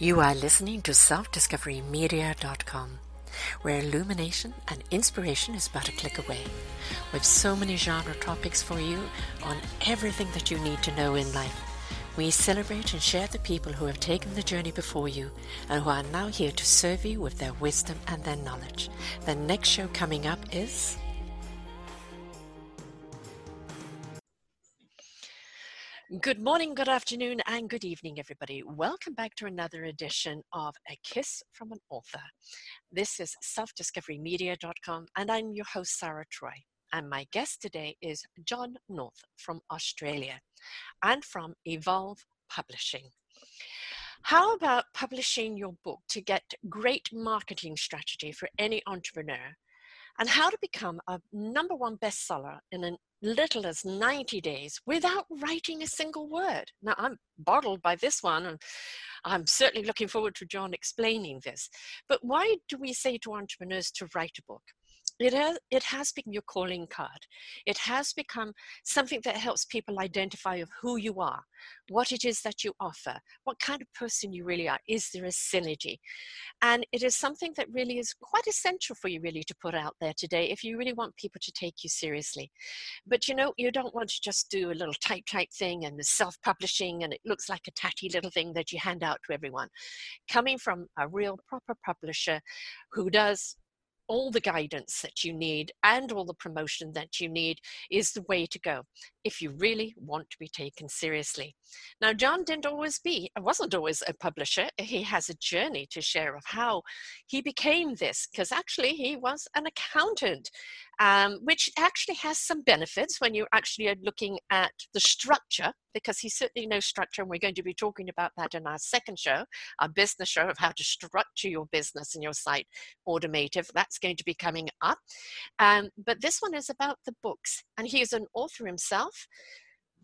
You are listening to selfdiscoverymedia.com, where illumination and inspiration is but a click away. With so many genre topics for you on everything that you need to know in life. We celebrate and share the people who have taken the journey before you and who are now here to serve you with their wisdom and their knowledge. The next show coming up is Good morning, good afternoon, and good evening, everybody. Welcome back to another edition of A Kiss from an Author. This is selfdiscoverymedia.com, and I'm your host, Sarah Troy. And my guest today is John North from Australia and from Evolve Publishing. How about publishing your book to get great marketing strategy for any entrepreneur and how to become a number one bestseller in as little as 90 days without writing a single word. Now, I'm bottled by this one, and I'm certainly looking forward to John explaining this. But why do we say to entrepreneurs to write a book? It has, it has become your calling card. It has become something that helps people identify of who you are, what it is that you offer, what kind of person you really are. Is there a synergy? And it is something that really is quite essential for you really to put out there today if you really want people to take you seriously. But you know, you don't want to just do a little type type thing and the self-publishing and it looks like a tatty little thing that you hand out to everyone. Coming from a real proper publisher who does all the guidance that you need and all the promotion that you need is the way to go if you really want to be taken seriously. Now, John didn't always be, uh, wasn't always a publisher. He has a journey to share of how he became this, because actually he was an accountant um, which actually has some benefits when you actually are looking at the structure, because he certainly knows structure, and we're going to be talking about that in our second show, our business show of how to structure your business and your site automative. That's going to be coming up. Um, but this one is about the books, and he is an author himself.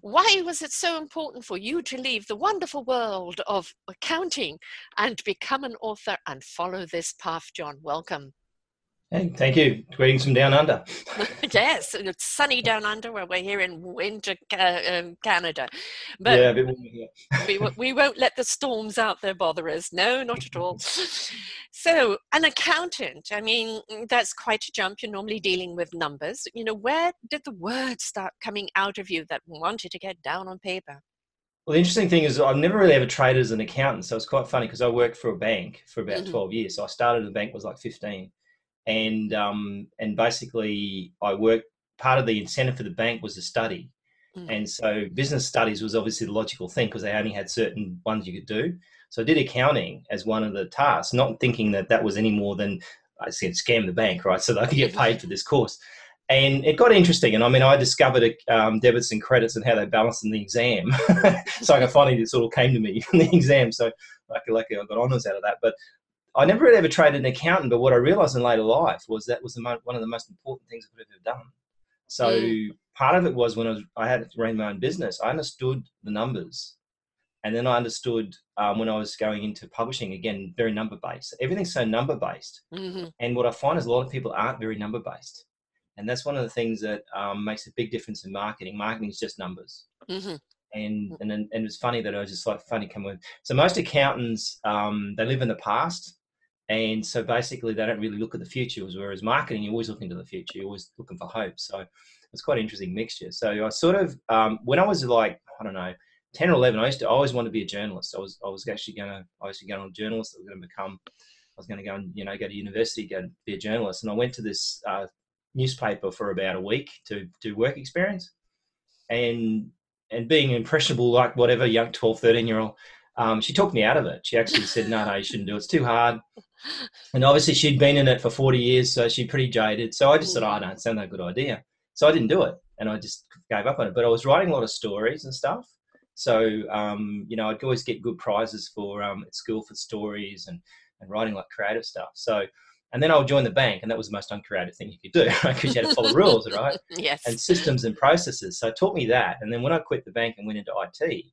Why was it so important for you to leave the wonderful world of accounting and become an author and follow this path, John? Welcome. Hey, thank you. Greetings from down under. yes, it's sunny down under where we're here in winter um, Canada. But yeah, we, we won't let the storms out there bother us. No, not at all. So, an accountant, I mean, that's quite a jump. You're normally dealing with numbers. You know, where did the words start coming out of you that wanted to get down on paper? Well, the interesting thing is I've never really ever traded as an accountant. So it's quite funny because I worked for a bank for about mm-hmm. 12 years. So I started at the bank was like 15 and um, and basically I worked. Part of the incentive for the bank was a study, mm. and so business studies was obviously the logical thing because they only had certain ones you could do. So I did accounting as one of the tasks, not thinking that that was any more than I said scam the bank, right? So that I could get paid for this course. And it got interesting, and I mean, I discovered um, debits and credits and how they balance in the exam. so I finally, sort of came to me in the exam. So lucky, lucky, I got honors out of that. But I never really ever traded an accountant, but what I realized in later life was that was mo- one of the most important things I could have ever done. So mm. part of it was when I, was, I had to run my own business, I understood the numbers. And then I understood um, when I was going into publishing, again, very number based. Everything's so number based. Mm-hmm. And what I find is a lot of people aren't very number based. And that's one of the things that um, makes a big difference in marketing. Marketing is just numbers. Mm-hmm and mm. and and it's funny that I was just like funny come with. So most accountants um, they live in the past, and so basically, they don't really look at the future. Whereas marketing, you're always looking to the future. You're always looking for hope. So it's quite an interesting mixture. So I sort of, um, when I was like, I don't know, 10 or 11, I used to I always want to be a journalist. I was, I was actually going to, I was going to a journalist. I was going to become, I was going to go and, you know, go to university, go and be a journalist. And I went to this uh, newspaper for about a week to do work experience. And, and being impressionable, like whatever young 12, 13 year old, um, she talked me out of it. She actually said, no, no, you shouldn't do it. It's too hard. And obviously she'd been in it for 40 years, so she's pretty jaded. So I just said, oh, no, it sounds like a good idea. So I didn't do it and I just gave up on it. But I was writing a lot of stories and stuff. So, um, you know, I'd always get good prizes for um, at school for stories and, and writing like creative stuff. So, and then I would join the bank, and that was the most uncreative thing you could do, right? Because you had to follow rules, right? Yes. And systems and processes. So it taught me that. And then when I quit the bank and went into IT,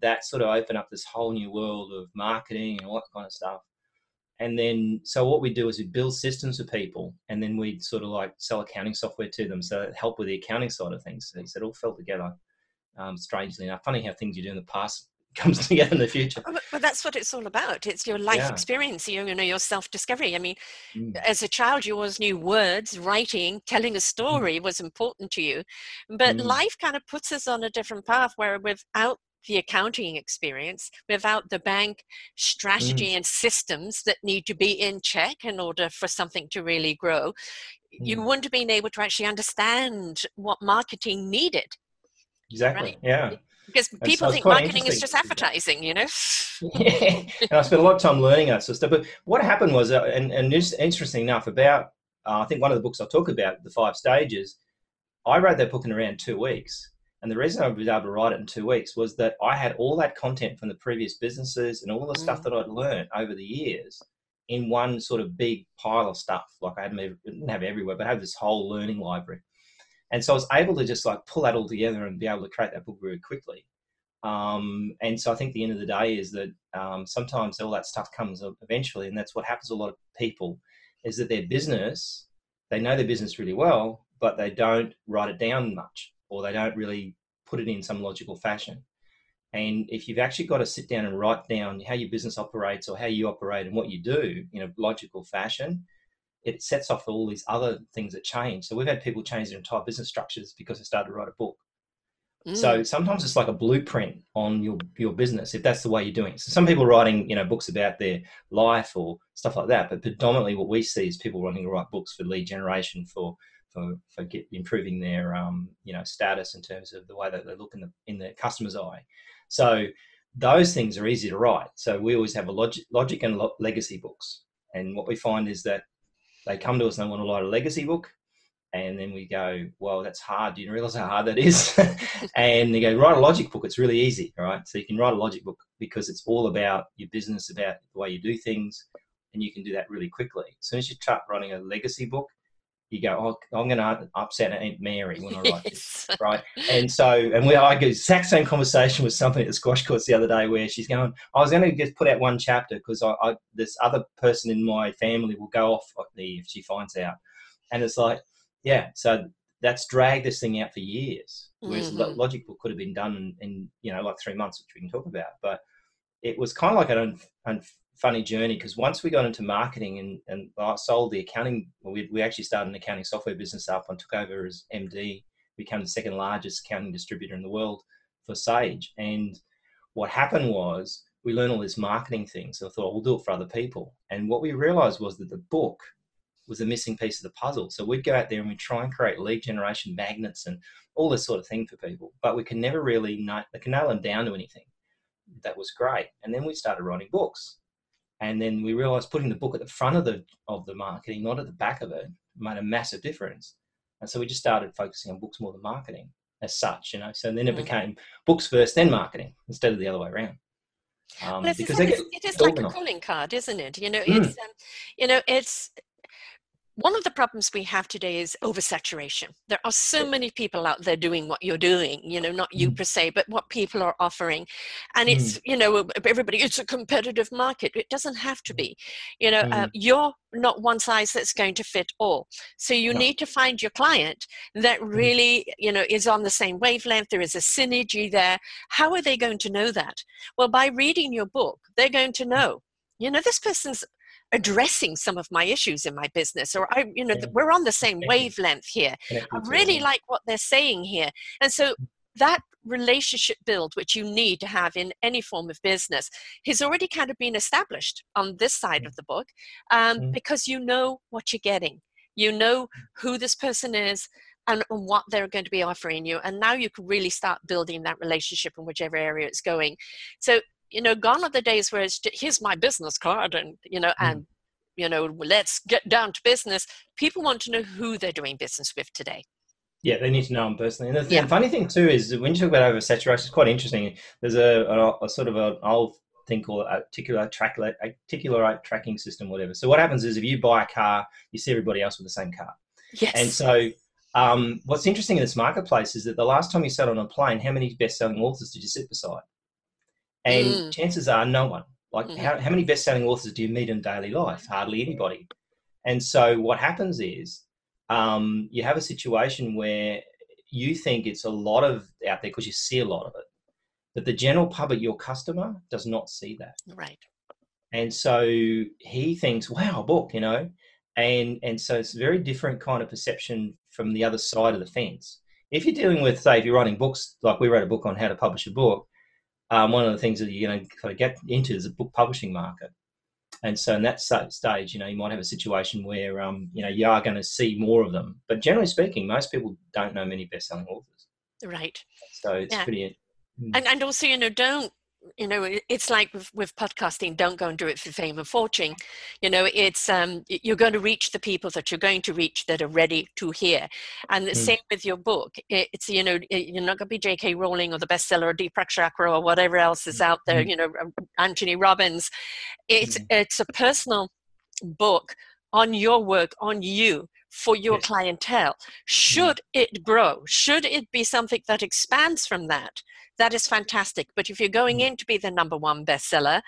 that sort of opened up this whole new world of marketing and all that kind of stuff. And then, so what we do is we build systems for people, and then we sort of like sell accounting software to them, so it help with the accounting side of things. So it all fell together, um, strangely enough. Funny how things you do in the past comes together in the future. But, but that's what it's all about. It's your life yeah. experience, you, you know, your self-discovery. I mean, mm. as a child, you always knew words, writing, telling a mm. story mm. was important to you. But mm. life kind of puts us on a different path where without the accounting experience, without the bank strategy mm. and systems that need to be in check in order for something to really grow, you mm. wouldn't have been able to actually understand what marketing needed. Exactly. Right? Yeah. Because people think marketing is just advertising, you know. yeah, and I spent a lot of time learning that sort of stuff. But what happened was, uh, and and interesting enough, about uh, I think one of the books I talk about, the five stages. I wrote that book in around two weeks, and the reason I was able to write it in two weeks was that I had all that content from the previous businesses and all the mm. stuff that I'd learned over the years in one sort of big pile of stuff. Like I didn't have everywhere, but I had this whole learning library. And so I was able to just like pull that all together and be able to create that book very quickly. Um, and so I think the end of the day is that um, sometimes all that stuff comes eventually, and that's what happens to a lot of people is that their business, they know their business really well, but they don't write it down much or they don't really put it in some logical fashion. And if you've actually got to sit down and write down how your business operates or how you operate and what you do in a logical fashion, it sets off all these other things that change. So we've had people change their entire business structures because they started to write a book. Mm. So sometimes it's like a blueprint on your your business if that's the way you're doing it. So some people writing you know books about their life or stuff like that, but predominantly what we see is people writing to write books for lead generation for for for get, improving their um you know status in terms of the way that they look in the in the customer's eye. So those things are easy to write. So we always have a logic, logic and lo- legacy books. And what we find is that they come to us and they want to write a legacy book. And then we go, well, that's hard. Do you realize how hard that is? and they go, write a logic book. It's really easy, right? So you can write a logic book because it's all about your business, about the way you do things, and you can do that really quickly. As soon as you start writing a legacy book, you go, oh, I'm going to upset Aunt Mary when I write yes. this, right? And so, and we, I get exact same conversation with something at the squash courts the other day where she's going, I was going to just put out one chapter because I, I, this other person in my family will go off me if she finds out. And it's like, yeah, so that's dragged this thing out for years. Whereas mm-hmm. Logic Book could have been done in, in, you know, like three months, which we can talk about. But it was kind of like an un, un, funny journey because once we got into marketing and, and I sold the accounting, we, we actually started an accounting software business up and took over as MD, became the second largest accounting distributor in the world for Sage. And what happened was we learned all this marketing things. So I thought, we'll do it for other people. And what we realized was that the book was a missing piece of the puzzle. So we'd go out there and we'd try and create lead generation magnets and all this sort of thing for people, but we can never really nail them down to anything. That was great. And then we started writing books and then we realized putting the book at the front of the of the marketing, not at the back of it, made a massive difference. And so we just started focusing on books more than marketing as such, you know. So then it mm-hmm. became books first, then marketing, instead of the other way around. Um, well, because it is like a calling card, isn't it? You know, mm. it's um, you know, it's one of the problems we have today is oversaturation. There are so many people out there doing what you're doing, you know, not you mm. per se, but what people are offering. And it's, mm. you know, everybody, it's a competitive market. It doesn't have to be. You know, uh, mm. uh, you're not one size that's going to fit all. So you no. need to find your client that mm. really, you know, is on the same wavelength. There is a synergy there. How are they going to know that? Well, by reading your book, they're going to mm. know you know this person's addressing some of my issues in my business or i you know yeah. we're on the same wavelength here i really like what they're saying here and so mm. that relationship build which you need to have in any form of business has already kind of been established on this side of mm. the book um, mm. because you know what you're getting you know who this person is and, and what they're going to be offering you and now you can really start building that relationship in whichever area it's going so you know, gone are the days where it's here's my business card and, you know, mm. and, you know, let's get down to business. People want to know who they're doing business with today. Yeah, they need to know them personally. And the, yeah. funny thing too is when you talk about oversaturation, it's quite interesting. There's a, a, a sort of an old thing called articular track articular tracking system, whatever. So what happens is if you buy a car, you see everybody else with the same car. Yes. And so um, what's interesting in this marketplace is that the last time you sat on a plane, how many best-selling authors did you sit beside? And mm. chances are no one. Like, mm-hmm. how, how many best selling authors do you meet in daily life? Hardly anybody. And so, what happens is um, you have a situation where you think it's a lot of out there because you see a lot of it. but the general public, your customer, does not see that. Right. And so he thinks, wow, a book, you know, and and so it's a very different kind of perception from the other side of the fence. If you're dealing with, say, if you're writing books, like we wrote a book on how to publish a book, um, one of the things that you're going to kind of get into is a book publishing market. And so in that stage, you know, you might have a situation where, um, you know, you are going to see more of them. But generally speaking, most people don't know many best-selling authors. Right. So it's Yeah. pretty. mm. and and also you know don't you know it's like with, with podcasting don't go and do it for fame and fortune you know it's um you're going to reach the people that you're going to reach that are ready to hear and the Mm. same with your book it's you know you're not going to be jk rowling or the bestseller or deepak chopra or whatever else is out there Mhm. you know um, anthony robbins it's Mhm. it's a personal book on your work on you for your clientele should it grow should it be something that expands from that that is fantastic but if you're going Mm. in to be the number one bestseller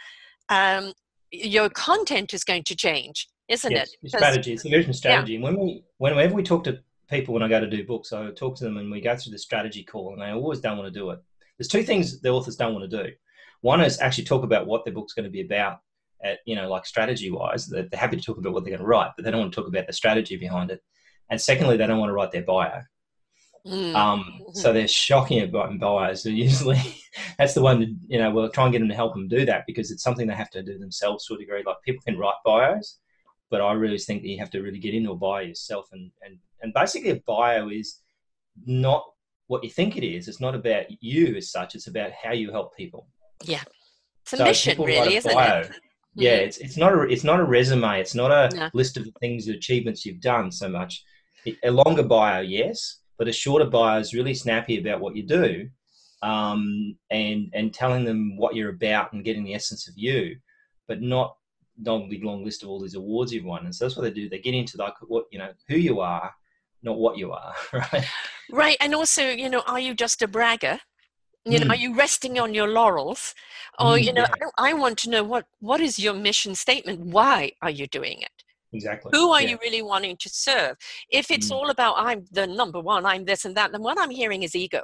um, your content is going to change isn't yes, it strategy. It's a vision strategy. And when we, whenever we talk to people when I go to do books, I talk to them and we go through the strategy call, and they always don't want to do it. There's two things the authors don't want to do. One is actually talk about what their book's going to be about, at you know, like strategy wise. They're, they're happy to talk about what they're going to write, but they don't want to talk about the strategy behind it. And secondly, they don't want to write their bio. Mm, Um, so they're shocking at writing bios. So usually, that's the one that you know we'll try and get them to help them do that because it's something they have to do themselves to a degree. Like people can write bios, but I really think that you have to really get into a bio yourself. And and and basically, a bio is not what you think it is. It's not about you as such. It's about how you help people. Yeah. It's a So mission really isn't bio. it Yeah, Mhm. it's it's not a it's not a resume. It's not a No. list of the things, achievements you've done so much. A longer bio, yes, but a shorter bio is really snappy about what you do, um, and and telling them what you're about and getting the essence of you, but not not a big long list of all these awards you've won. And so that's what they do. They get into like what you know who you are, not what you are, right? right and also you know are you just a bragger you know Mm. are you resting on your laurels or Mm, you know yeah. I, I want to know what what is your mission statement why are you doing it Exactly. who are Yeah. you really wanting to serve if it's Mm. all about i'm the number one i'm this and that then what i'm hearing is ego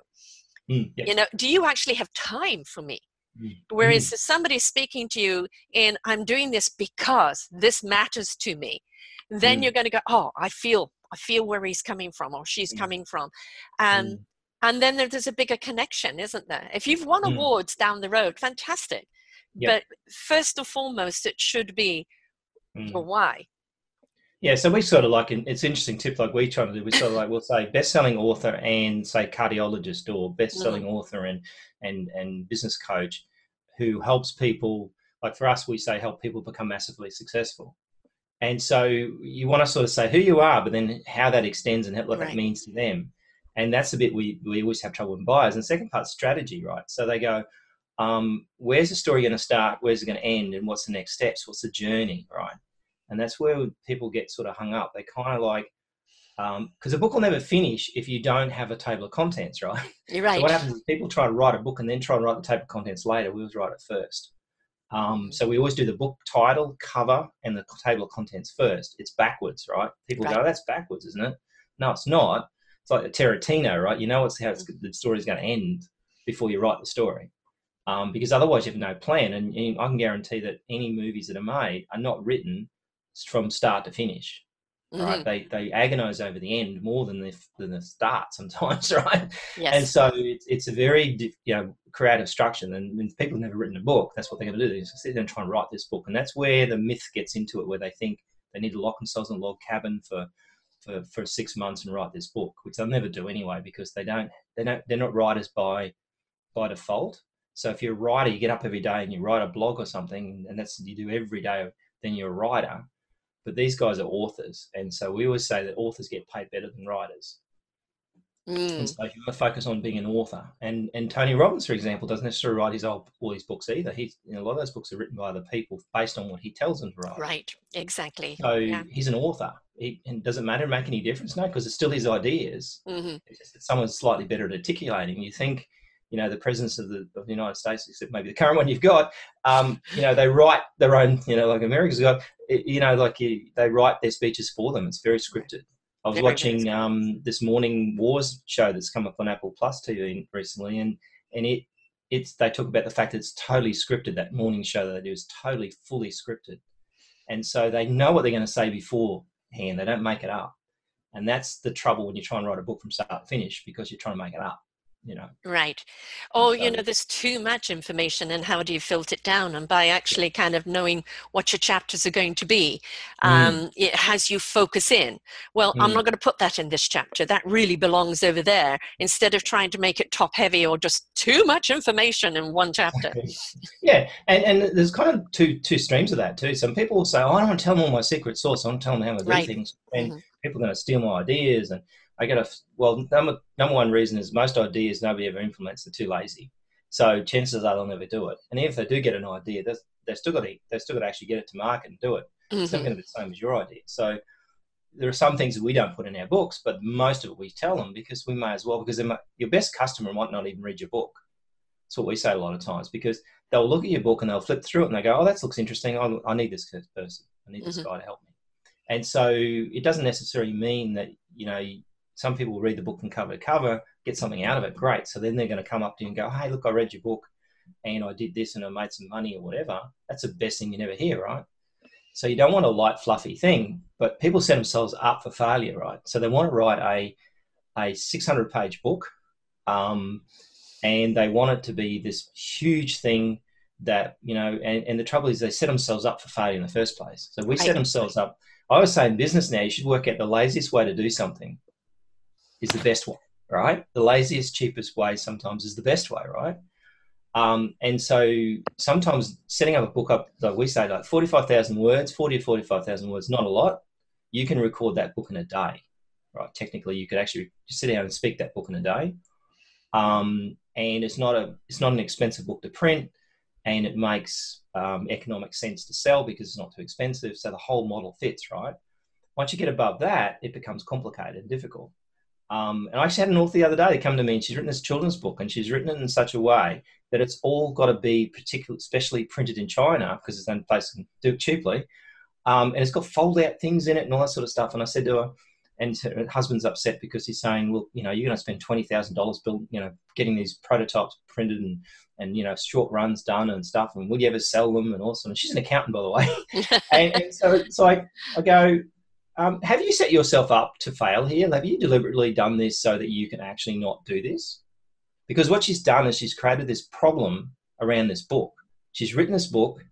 Mm, yeah. you know do you actually have time for me Mm. whereas if somebody's speaking to you and i'm doing this because this matters to me then you're going to go oh i feel i feel where he's coming from or she's coming from and. And then there's a bigger connection isn't there if you've won Mm. awards down the road fantastic Yeah. but first and foremost it should be Mm. why Yeah, so we sort of like it's interesting tip. Like we try to do, we sort of like we'll say best-selling author and say cardiologist or best-selling author and and and business coach who helps people. Like for us, we say help people become massively successful. And so you want to sort of say who you are, but then how that extends and what Right. that means to them. And that's the bit we we always have trouble with buyers. And the second part, strategy, right? So they go, um, where's the story going to start? Where's it going to end? And what's the next steps? What's the journey, right? and that's where people get sort of hung up. They kind of like because a book will never finish if you don't have a table of contents, right? you're right So what happens is people try to write a book and then try to write the table of contents later. We always write it first. Um, so we always do the book title, cover, and the table of contents first. It's backwards, right? People go, oh, "That's backwards, isn't it?" No, it's not. It's like a Tarantino, right? You know it's how it's, the story's going to end before you write the story, um, because otherwise you have no plan. And, and I can guarantee that any movies that are made are not written from start to finish right? Mhm. They they agonize over the end more than the than the start sometimes, right? yes And so it's, it's a very you know creative structure. And when people have never written a book, that's what they're going to do. They're sit there and try and write this book, and that's where the myth gets into it, where they think they need to lock themselves in a log cabin for. For, for six months and write this book, which they'll never do anyway, because they don't they don't they're not writers by by default. So if you're a writer, you get up every day and you write a blog or something, and that's you do every day. Then you're a writer but these guys are authors and so we always say that authors get paid better than writers Mm. and so if you want to focus on being an author and and tony robbins for example doesn't necessarily write his old all his books either he's you know, a lot of those books are written by other people based on what he tells them to write right exactly so yeah. he's an author he, and does it matter make any difference no because it's still his ideas hmm it's just that someone's slightly better at articulating. You think, you know, the presidents of the, of the United States, except maybe the current one you've got, um, you know, they write their own, you know, like America's got, you know, like you, they write their speeches for them. It's very scripted. I was watching um, this morning wars show that's come up on Apple Plus TV recently, and and it it's they talk about the fact that it's totally scripted. That morning show that they do is totally fully scripted, and so they know what they're going to say beforehand. They don't make it up, and that's the trouble when you try and write a book from start to finish because you're trying to make it up you know right oh you know there's too much information and how do you filter it down and by actually kind of knowing what your chapters are going to be mm. um, mm. it has you focus in well mm. i'm not going to put that in this chapter that really belongs over there instead of trying to make it top heavy or just too much information in one chapter yeah and, and there's kind of two two streams of that too some people will say oh, i don't want to tell them all my secret sauce i want to tell them how to do right. things and mm-hmm. people are going to steal my ideas and I get a well. Number number one reason is most ideas nobody ever implements. They're too lazy. So chances are they'll never do it. And even if they do get an idea, they've still got to they've still got to actually get it to market and do it. Mm-hmm. It's not mm-hmm. going to be the same as your idea. So there are some things that we don't put in our books, but most of it we tell them because we may as well. Because your best customer might not even read your book. That's what we say a lot of times because they'll look at your book and they'll flip through it and they go, "Oh, that looks interesting. I, I need this person. I need this mm-hmm. guy to help me." And so it doesn't necessarily mean that you know some people will read the book from cover to cover, get something out of it, great. So then they're going to come up to you and go, hey, look, I read your book and I did this and I made some money or whatever. That's the best thing you never hear, right? So you don't want a light, fluffy thing, but people set themselves up for failure, right? So they want to write a, a 600 page book um, and they want it to be this huge thing that, you know, and, and the trouble is they set themselves up for failure in the first place. So we set themselves up. I was saying business now, you should work out the laziest way to do something is the best way, right? The laziest, cheapest way sometimes is the best way, right? Um, and so sometimes setting up a book up, like we say, like 45,000 words, 40 or 45,000 words, not a lot. You can record that book in a day, right? Technically, you could actually just sit down and speak that book in a day. Um, and it's not a, it's not an expensive book to print and it makes um, economic sense to sell because it's not too expensive. So the whole model fits, right? Once you get above that, it becomes complicated and difficult. Um, and I actually had an author the other day come to me and she's written this children's book and she's written it in such a way that it's all got to be particularly, especially printed in China because it's the only place can do it cheaply. Um, and it's got fold out things in it and all that sort of stuff. And I said to her, and her husband's upset because he's saying, well, you know, you're going to spend twenty thousand dollars build, you know, getting these prototypes printed and and you know short runs done and stuff. And will you ever sell them and awesome? And she's an accountant, by the way. and, and, so so I, I go, um, have you set yourself up to fail here? Have you deliberately done this so that you can actually not do this? Because what she's done is she's created this problem around this book. She's written this book,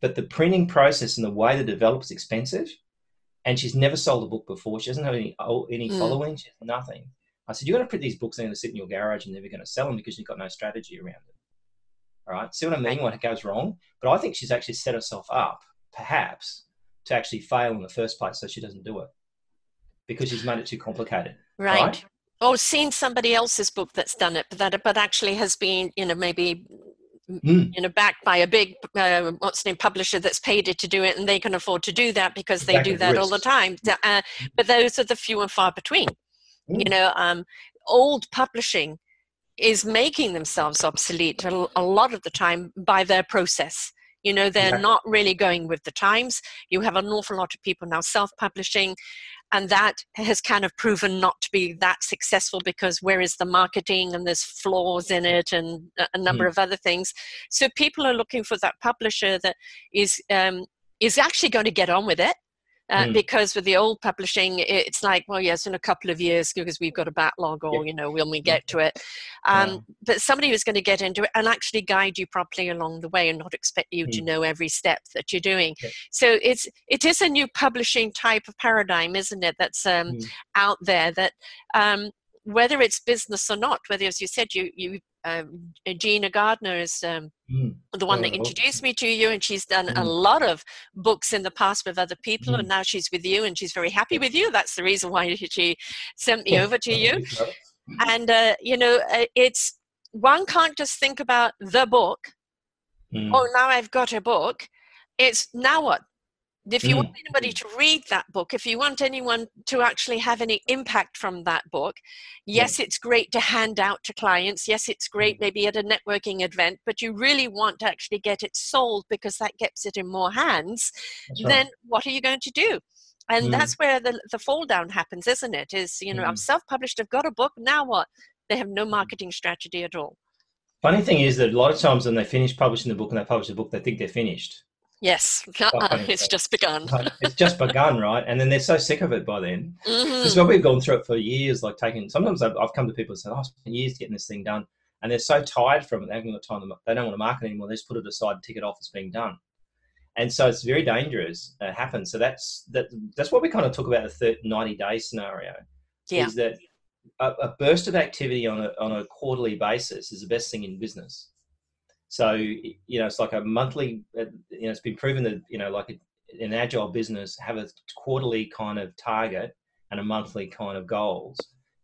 but the printing process and the way to develop is expensive. And she's never sold a book before. She doesn't have any any mm. following. She has nothing. I said, you're going to print these books. and They're going to sit in your garage and never going to sell them because you've got no strategy around it. All right. See what I mean? When it goes wrong. But I think she's actually set herself up, perhaps, to actually fail in the first place so she doesn't do it because she's made it too complicated. Right. right? Or seen somebody else's book that's done it, but that but actually has been, you know, maybe mm. you know, backed by a big uh, what's name publisher that's paid it to do it, and they can afford to do that because they do that all the time. Uh, but those are the few and far between. Mm. You know, um, old publishing is making themselves obsolete a, a lot of the time by their process you know they're yeah. not really going with the times you have an awful lot of people now self-publishing and that has kind of proven not to be that successful because where is the marketing and there's flaws in it and a number mm. of other things so people are looking for that publisher that is um, is actually going to get on with it uh, mm. because with the old publishing it's like well yes in a couple of years because we've got a backlog or yeah. you know when we get to it um, yeah. but somebody who's going to get into it and actually guide you properly along the way and not expect you mm. to know every step that you're doing yeah. so it's it is a new publishing type of paradigm isn't it that's um, mm. out there that um, whether it's business or not whether as you said you you um, Gina Gardner is um, mm. the one that introduced me to you, and she's done mm. a lot of books in the past with other people, mm. and now she's with you, and she's very happy with you. That's the reason why she sent me over to you. And uh, you know, uh, it's one can't just think about the book. Mm. Oh, now I've got a book. It's now what? If you mm. want anybody to read that book, if you want anyone to actually have any impact from that book, yes, yeah. it's great to hand out to clients. Yes, it's great mm. maybe at a networking event, but you really want to actually get it sold because that gets it in more hands. Right. Then what are you going to do? And mm. that's where the, the fall down happens, isn't it? Is, you know, I'm mm. self published, I've got a book, now what? They have no mm. marketing strategy at all. Funny thing is that a lot of times when they finish publishing the book and they publish the book, they think they're finished. Yes, uh, it's just begun. it's just begun, right? And then they're so sick of it by then. Mm-hmm. Because when we've gone through it for years, like taking. Sometimes I've, I've come to people and said, "Oh, I spent years getting this thing done," and they're so tired from it, they haven't got time. To, they don't want to market anymore. They just put it aside, and tick it off as being done. And so it's very dangerous. It happens. So that's that. That's what we kind of talk about the 30, 90 day scenario. Yeah. Is that a, a burst of activity on a on a quarterly basis is the best thing in business. So you know, it's like a monthly. uh, You know, it's been proven that you know, like an agile business, have a quarterly kind of target and a monthly kind of goals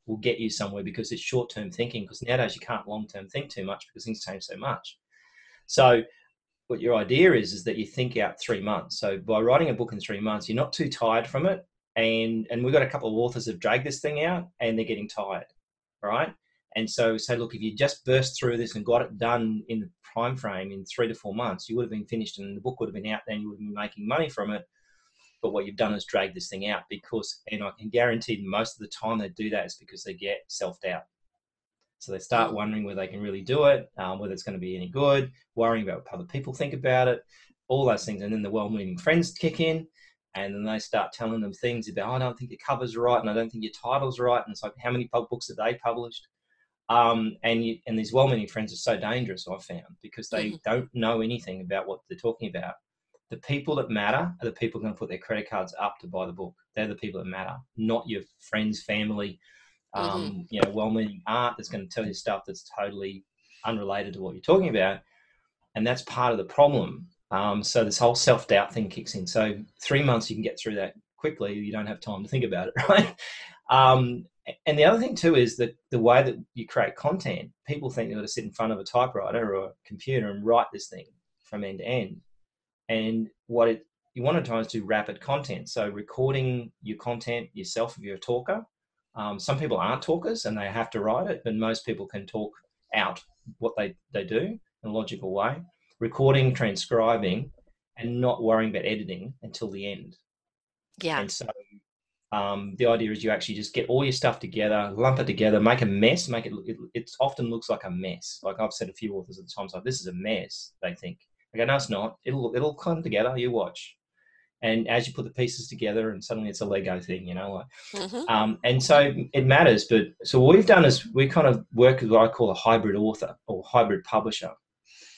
will get you somewhere because it's short term thinking. Because nowadays you can't long term think too much because things change so much. So what your idea is is that you think out three months. So by writing a book in three months, you're not too tired from it. And and we've got a couple of authors have dragged this thing out and they're getting tired, right? And so say, look, if you just burst through this and got it done in the prime frame in three to four months, you would have been finished and the book would have been out then you would have been making money from it. But what you've done is drag this thing out because, and I can guarantee most of the time they do that is because they get self doubt. So they start wondering whether they can really do it, um, whether it's going to be any good, worrying about what other people think about it, all those things. And then the well meaning friends kick in and then they start telling them things about, oh, I don't think your cover's right and I don't think your title's right. And it's like, how many pub- books have they published? Um, and you, and these well-meaning friends are so dangerous. I've found because they Mhm. don't know anything about what they're talking about. The people that matter are the people going to put their credit cards up to buy the book. They're the people that matter, not your friends, family, um, you know, well-meaning aunt that's going to tell you stuff that's totally unrelated to what you're talking about. And that's part of the problem. Um, so this whole self-doubt thing kicks in. So three months you can get through that quickly. You don't have time to think about it, right? Um, and the other thing too is that the way that you create content, people think they've got to sit in front of a typewriter or a computer and write this thing from end to end. And what it you want to try is do rapid content. So recording your content yourself if you're a talker. Um, some people aren't talkers and they have to write it, but most people can talk out what they, they do in a logical way. Recording, transcribing, and not worrying about editing until the end. Yeah. And so um, the idea is you actually just get all your stuff together, lump it together, make a mess, make it, it, it often looks like a mess. Like I've said a few authors at the times, like, this is a mess, they think. I go, no, it's not. It'll, it'll come together, you watch. And as you put the pieces together, and suddenly it's a Lego thing, you know. Like, hmm um, and so it matters. But so what we've done is we kind of work with what I call a hybrid author or hybrid publisher.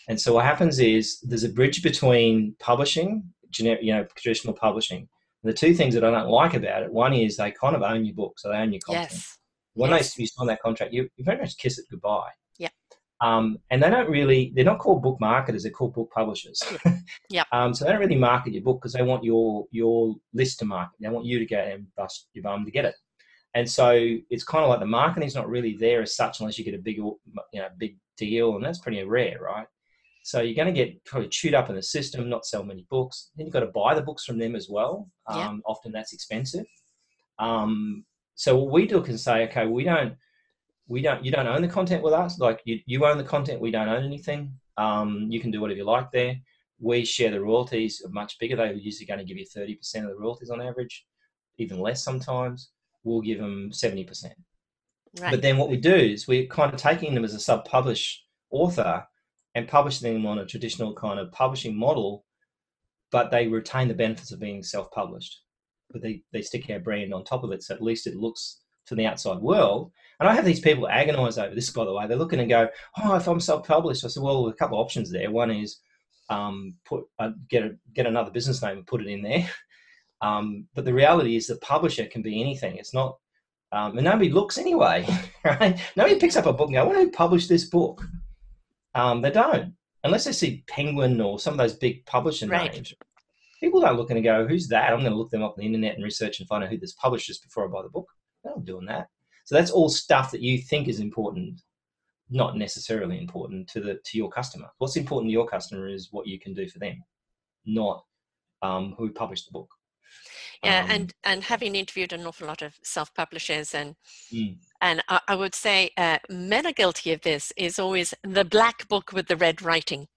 And so what happens is there's a bridge between publishing, generic, you know, traditional publishing. The two things that I don't like about it, one is they kind of own your book, so they own your content. Yes. When yes. they you sign that contract, you, you very much kiss it goodbye. Yeah. Um, and they don't really, they're not called book marketers, they're called book publishers. Yeah. um, so they don't really market your book because they want your your list to market. They want you to go and bust your bum to get it. And so it's kind of like the marketing's not really there as such unless you get a big, you know, big deal, and that's pretty rare, right? So you're going to get probably chewed up in the system, not sell many books. Then you've got to buy the books from them as well. Um, Yeah. Often that's expensive. Um, so what we do can say, okay, we don't, we don't, you don't own the content with us. Like you, you own the content, we don't own anything. Um, you can do whatever you like there. We share the royalties, are much bigger. They're usually going to give you 30% of the royalties on average, even less sometimes. We'll give them 70%. Right. But then what we do is we're kind of taking them as a sub-publish author and publishing them on a traditional kind of publishing model, but they retain the benefits of being self-published. But they, they stick our brand on top of it, so at least it looks to the outside world. And I have these people agonize over this, by the way. They're looking and go, "Oh, if I'm self-published," I said, "Well, a couple of options there. One is um, put uh, get a, get another business name and put it in there. Um, but the reality is, the publisher can be anything. It's not um, and nobody looks anyway, right? Nobody picks up a book and go, I want to publish this book. Um, they don't, unless they see Penguin or some of those big publisher Right. names. People don't look and go, who's that? I'm going to look them up on the internet and research and find out who this publisher is before I buy the book. They're not doing that. So that's all stuff that you think is important, not necessarily important to the to your customer. What's important to your customer is what you can do for them, not um, who published the book. Yeah, Um, and and having interviewed an awful lot of self-publishers, and Mm. And I, I would say uh, men are guilty of this. Is always the black book with the red writing,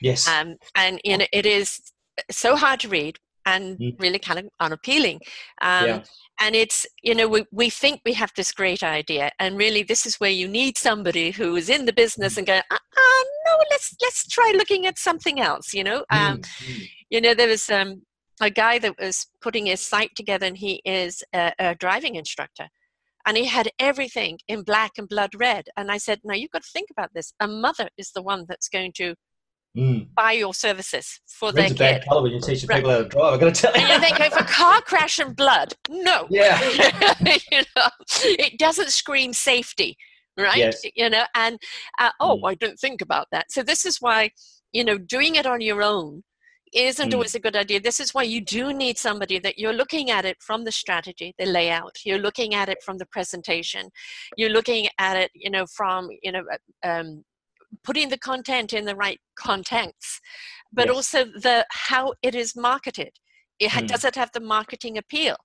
yes, um, and you know it is so hard to read. and mm. really kind of unappealing. Um, yeah. And it's, you know, we, we think we have this great idea, and really this is where you need somebody who is in the business mm. and go, uh, uh, no, let's let's try looking at something else, you know. Um, mm. You know, there was um, a guy that was putting his site together, and he is a, a driving instructor and he had everything in black and blood red. And I said, Now you've got to think about this. A mother is the one that's going to mm. buy your services for Red's their a bad color when you teach right. people how to drive. I got to tell you. And think, go for car crash and blood. No. Yeah. you know, it doesn't scream safety, right? Yes. You know, and uh, oh, mm. I didn't think about that. So this is why you know doing it on your own isn't mm. always a good idea. This is why you do need somebody that you're looking at it from the strategy, the layout. You're looking at it from the presentation. You're looking at it, you know, from you know uh, um, putting the content in the right contents, but yes. also the how it is marketed. It mm. Does it have the marketing appeal?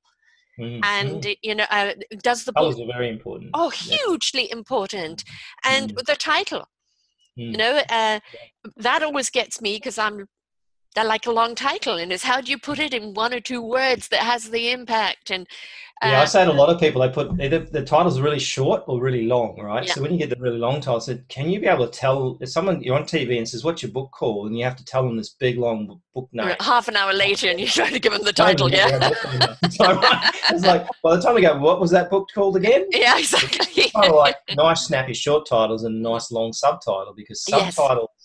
Mm. And you know, uh, does the book? are very important. Oh, hugely yes. important, and mm. the title. You mm. know, uh, that always gets me because I'm that like a long title and it's how do you put it in one or two words that has the impact and yeah, I say to a um, lot of people, they put either the titles really short or really long, right? Yeah. So when you get the really long title, so can you be able to tell if someone you're on TV and says, "What's your book called?" and you have to tell them this big long book name. Half an hour later, and you're trying to give them the title, yeah. it's like by the time we go, "What was that book called again?" Yeah, exactly. kind of like nice, snappy short titles and nice long subtitle because subtitles. Yes.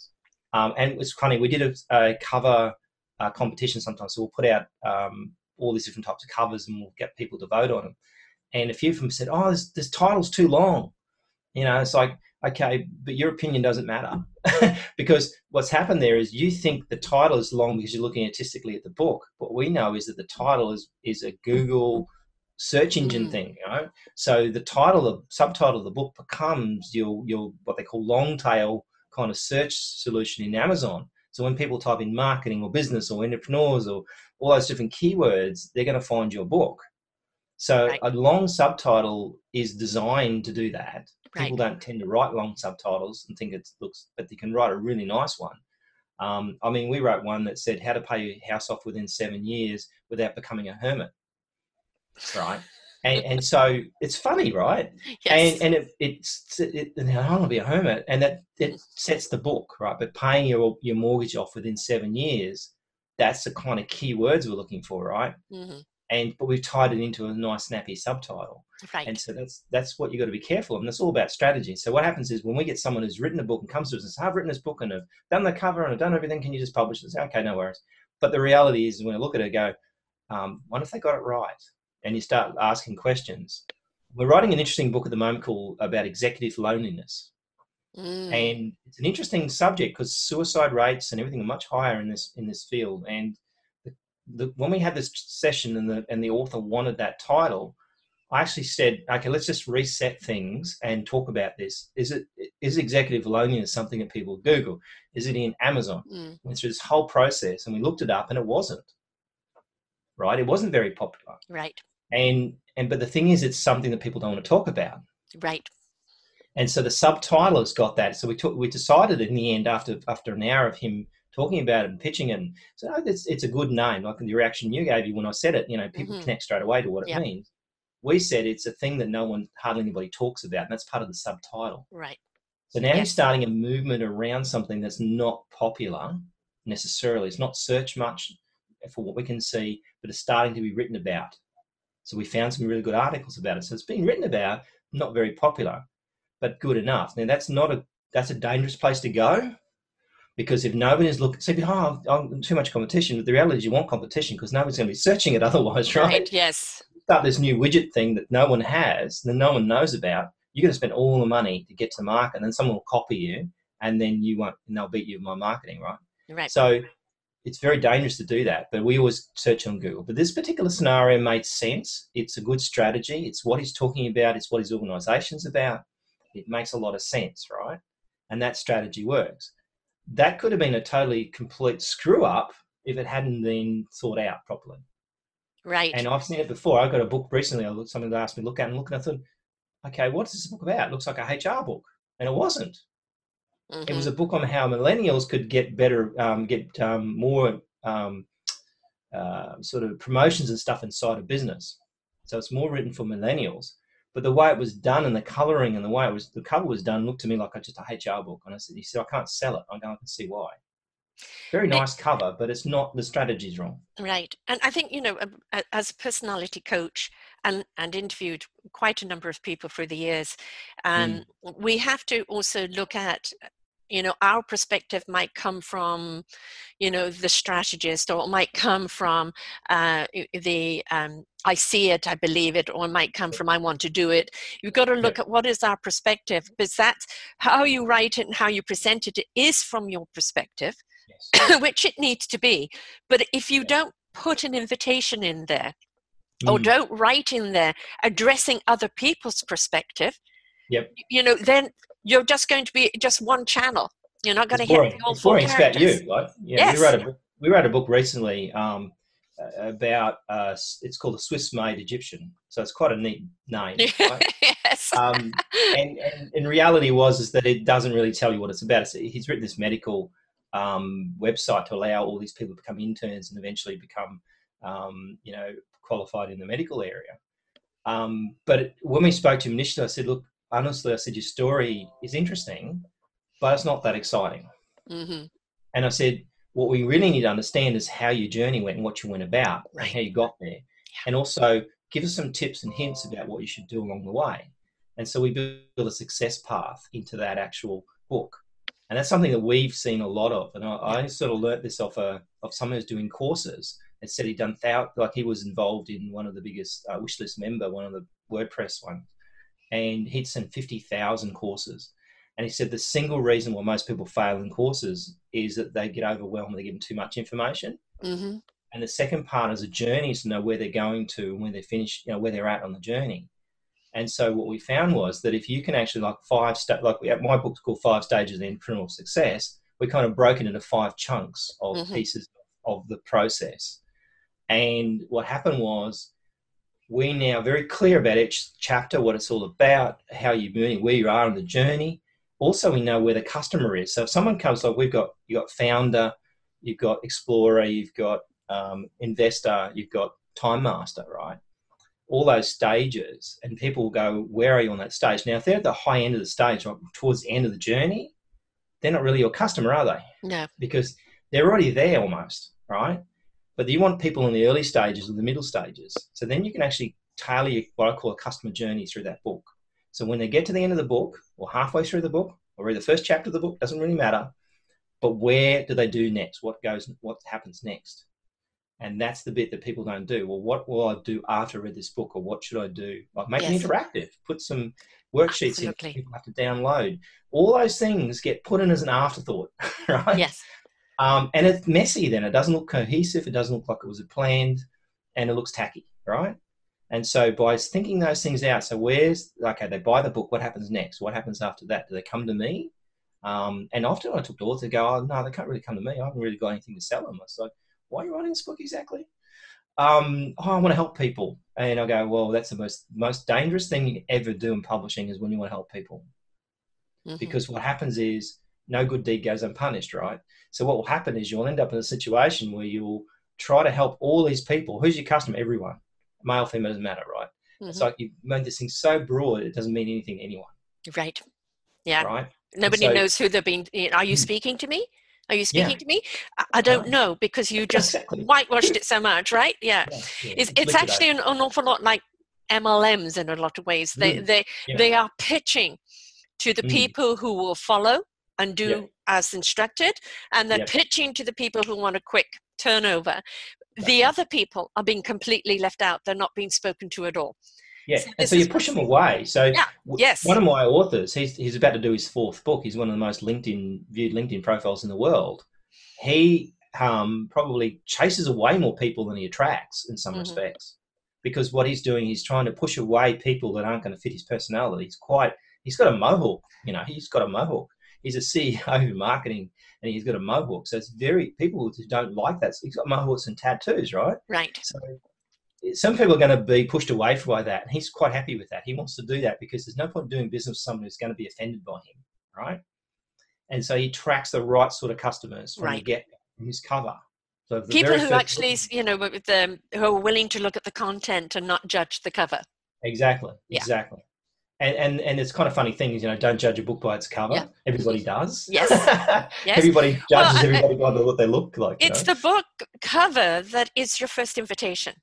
Um, and it's funny. We did a, a cover uh, competition sometimes, so we'll put out um, all these different types of covers and we'll get people to vote on them. And a few of them said, "Oh, this, this title's too long." You know, it's like, okay, but your opinion doesn't matter because what's happened there is you think the title is long because you're looking artistically at the book. What we know is that the title is is a Google search engine mm. thing, you know. So the title, the subtitle of the book becomes your your what they call long tail kind of search solution in Amazon. So when people type in marketing or business or entrepreneurs or all those different keywords, they're going to find your book. So right. a long subtitle is designed to do that. Right. People don't tend to write long subtitles and think it looks, but they can write a really nice one. Um, I mean, we wrote one that said how to pay your house off within seven years without becoming a hermit. Right. And, and so it's funny, right? Yes. And and it, it's it, I don't want to be a hermit, and that it sets the book, right? But paying your your mortgage off within seven years that's the kind of key words we're looking for, right? Mm-hmm. And but we've tied it into a nice snappy subtitle. Right. And so that's that's what you've got to be careful of. And it's all about strategy. So what happens is when we get someone who's written a book and comes to us and says, I've written this book and I've done the cover and I've done everything, can you just publish it? Say, okay, no worries. But the reality is when I look at it, I go, um, wonder if they got it right. And you start asking questions. We're writing an interesting book at the moment called about executive loneliness. Mm. And it's an interesting subject because suicide rates and everything are much higher in this in this field. And the, the, when we had this session and the and the author wanted that title, I actually said, okay, let's just reset things and talk about this. Is it is executive loneliness something that people Google? Is it in Amazon? Mm. Went through this whole process and we looked it up and it wasn't. Right? It wasn't very popular. Right. And and but the thing is it's something that people don't want to talk about. Right. And so the subtitle has got that. So we took, we decided in the end after after an hour of him talking about it and pitching it, and so oh, it's it's a good name. Like the reaction you gave you when I said it, you know, people mm-hmm. connect straight away to what it yep. means. We said it's a thing that no one, hardly anybody talks about, and that's part of the subtitle. Right. So now yes. you're starting a movement around something that's not popular necessarily. It's not searched much for what we can see, but it's starting to be written about. So we found some really good articles about it. So it's being written about, not very popular but good enough. Now that's not a that's a dangerous place to go because if nobody's looking, say, oh, I'm too much competition. But the reality is, you want competition because nobody's going to be searching it otherwise, right? right? Yes. Start this new widget thing that no one has, that no one knows about. You're going to spend all the money to get to market, and then someone will copy you, and then you won't, and they'll beat you with my marketing, right? Right. So it's very dangerous to do that. But we always search on Google. But this particular scenario made sense. It's a good strategy. It's what he's talking about. It's what his organization's about it makes a lot of sense, right? And that strategy works. That could have been a totally complete screw up if it hadn't been thought out properly. Right. And I've seen it before. I got a book recently. I looked, something that asked me to look at and look, and I thought, okay, what's this book about? It looks like a HR book, and it wasn't. Mm-hmm. It was a mm-hmm. book on how millennials could get better, um, get um, more um, uh, sort of promotions and stuff inside a business. So it's more written for millennials. But the way it was done and the coloring and the way it was, the cover was done looked to me like just a HR book. And I said, he said, I can't sell it. I go, I can see why. Very nice cover, but it's not the strategy's wrong. Right, and I think you know, as a personality coach, and and interviewed quite a number of people through the years, um, mm. we have to also look at you know our perspective might come from you know the strategist or it might come from uh, the um, i see it i believe it or it might come from i want to do it you've got to look at what is our perspective because that's how you write it and how you present it is from your perspective yes. which it needs to be. But if you don't put an invitation in there, mm. or don't write in there addressing other people's perspective, yep. you know, then you're just going to be just one channel. You're not going to hit the it's boring. It's about you. Like, yeah, yes. we wrote a book, we wrote a book recently um, about uh, it's called the Swiss Made Egyptian. So it's quite a neat name. Right? yes. Um, and, and, in reality was is that it doesn't really tell you what it's about. It's, he's written this medical um, website to allow all these people to become interns and eventually become, um, you know, qualified in the medical area. Um, but when we spoke to him initially, I said, look, honestly, I said, your story is interesting, but it's not that exciting. Mm-hmm. And I said, what we really need to understand is how your journey went and what you went about right. how you got there. And also give us some tips and hints about what you should do along the way. And so we build a success path into that actual book and that's something that we've seen a lot of. And I, I sort of learnt this off a of someone who's doing courses. And said he'd done thou- like he was involved in one of the biggest uh, wishlist member, one of the WordPress ones, and he'd sent fifty thousand courses. And he said the single reason why most people fail in courses is that they get overwhelmed, they give them too much information. Mm-hmm. And the second part is a journey is to know where they're going to and where they finish, you know, where they're at on the journey. And so what we found was that if you can actually like five sta- like we have, my book's called Five Stages of Entrepreneurial Success. We kind of broke it into five chunks of mm-hmm. pieces of the process. And what happened was we now very clear about each chapter, what it's all about, how you're moving, where you are in the journey. Also, we know where the customer is. So if someone comes like we've got you've got founder, you've got explorer, you've got um, investor, you've got time master, right? all those stages and people will go, Where are you on that stage? Now, if they're at the high end of the stage, or towards the end of the journey, they're not really your customer, are they? No. Because they're already there almost, right? But you want people in the early stages or the middle stages. So then you can actually tailor what I call a customer journey through that book. So when they get to the end of the book or halfway through the book or read the first chapter of the book, doesn't really matter. But where do they do next? What goes what happens next? and that's the bit that people don't do well what will i do after i read this book or what should i do like make yes. it interactive put some worksheets Absolutely. in people have to download all those things get put in as an afterthought right yes um, and it's messy then it doesn't look cohesive it doesn't look like it was planned and it looks tacky right and so by thinking those things out so where's okay they buy the book what happens next what happens after that do they come to me um, and often I talk to authors, go, oh, no, they can't really come to me. I haven't really got anything to sell them. It's like, why are you writing this book exactly? Um, oh, I want to help people. And I go, well, that's the most most dangerous thing you ever do in publishing is when you want to help people. Mm-hmm. Because what happens is no good deed goes unpunished, right? So what will happen is you'll end up in a situation where you'll try to help all these people. Who's your customer? Everyone. Male, female doesn't matter, right? Mm-hmm. It's like you've made this thing so broad it doesn't mean anything to anyone. Right. Yeah. Right. Nobody so, knows who they're being. Are you mm. speaking to me? Are you speaking yeah. to me? I don't know because you just exactly. whitewashed it so much, right? Yeah, yeah, yeah. it's, it's actually an, an, awful lot like MLMs in a lot of ways. They mm. they they are pitching to the mm. people who will follow and do as instructed, and they're pitching to the people who want a quick turnover. The other people are being completely left out. They're not being spoken to at all. Yeah, so and so you push them away. So yeah. yes, one of my authors, he's he's about to do his fourth book. He's one of the most LinkedIn viewed LinkedIn profiles in the world. He um, probably chases away more people than he attracts in some mm-hmm. respects, because what he's doing, he's trying to push away people that aren't going to fit his personality. He's quite, he's got a mohawk. You know, he's got a mohawk. He's a CEO of marketing, and he's got a mohawk. So it's very people who don't like that. He's got mohawks and tattoos, right? Right. So some people are going to be pushed away by that. And he's quite happy with that. He wants to do that because there's no point doing business with someone who's going to be offended by him, right? And so he tracks the right sort of customers from right. the get from his cover. So the People who actually, you know, with the, who are willing to look at the content and not judge the cover. exactly, Yeah. exactly. And, and and it's kind of funny thing is you know don't judge a book by its cover. Yeah. Everybody does. Yes. Yes. Everybody Well, judges I- everybody by what they look like. you It's know? the book cover that is your first invitation.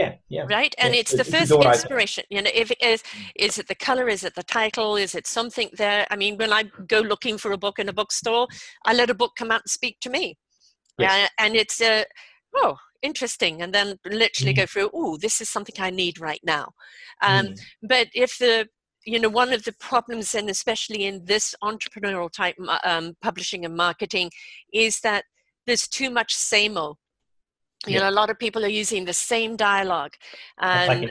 yeah, yeah. right and Yeah, it's the it's a first opener. inspiration you know if it is is it the color is it the title is it something there i mean when i go looking for a book in a bookstore i let a book come out and speak to me Yes. yeah and it's uh, oh interesting and then literally Mhm. go through oh this is something i need right now um, Mm. but if the you know one of the problems and especially in this entrepreneurial type um, publishing and marketing is that there's too much same old you Yeah. know a lot of people are using the same dialogue and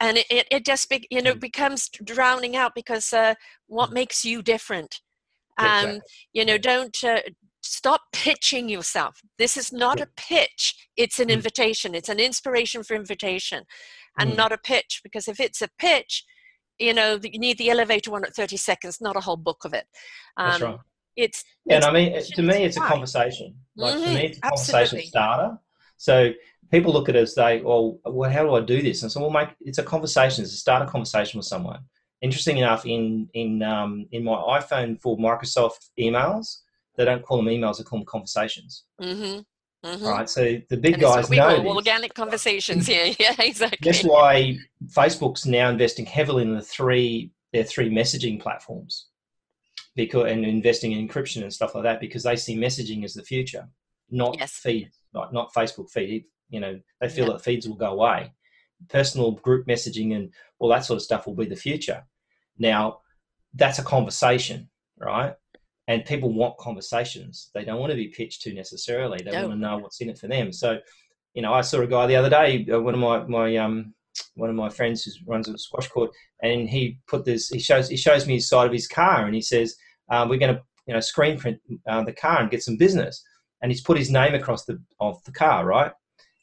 and it, it, it just be, you know Mm. becomes drowning out because uh, what Mm. makes you different um, Exactly. you know don't uh, stop pitching yourself this is not Yeah. a pitch it's an Mm. invitation it's an inspiration for invitation and Mm. not a pitch because if it's a pitch you know you need the elevator one at 30 seconds not a whole book of it That's um, right. it's Yeah, and I mean, it- to me, it's a conversation. Like to Mhm, me, it's a conversation absolutely. starter. So people look at it as they, well, well, how do I do this? And so, well, mate, it's a conversation. It's a start a conversation with someone. Interesting enough, in in um, in my iPhone for Microsoft emails, they don't call them emails; they call them conversations. mm-hmm, mm-hmm. Right. So the big and guys know call organic conversations here yeah exactly That's why Facebook's now investing heavily in the three their three messaging platforms, because and investing in encryption and stuff like that because they see messaging as the future, not Yes. feeds, not not Facebook feed. You know, they feel Yeah. that feeds will go away. Personal group messaging and all that sort of stuff will be the future. Now, that's a conversation, right? And people want conversations. They don't want to be pitched to necessarily. They No. want to know what's in it for them. So, you know, I saw a guy the other day. uh, One of my my um one of my friends who runs a squash court, and he put this. He shows he shows me his side of his car, and he says, um, "We're going to you know screen print uh, the car and get some business." And he's put his name across the of the car, right?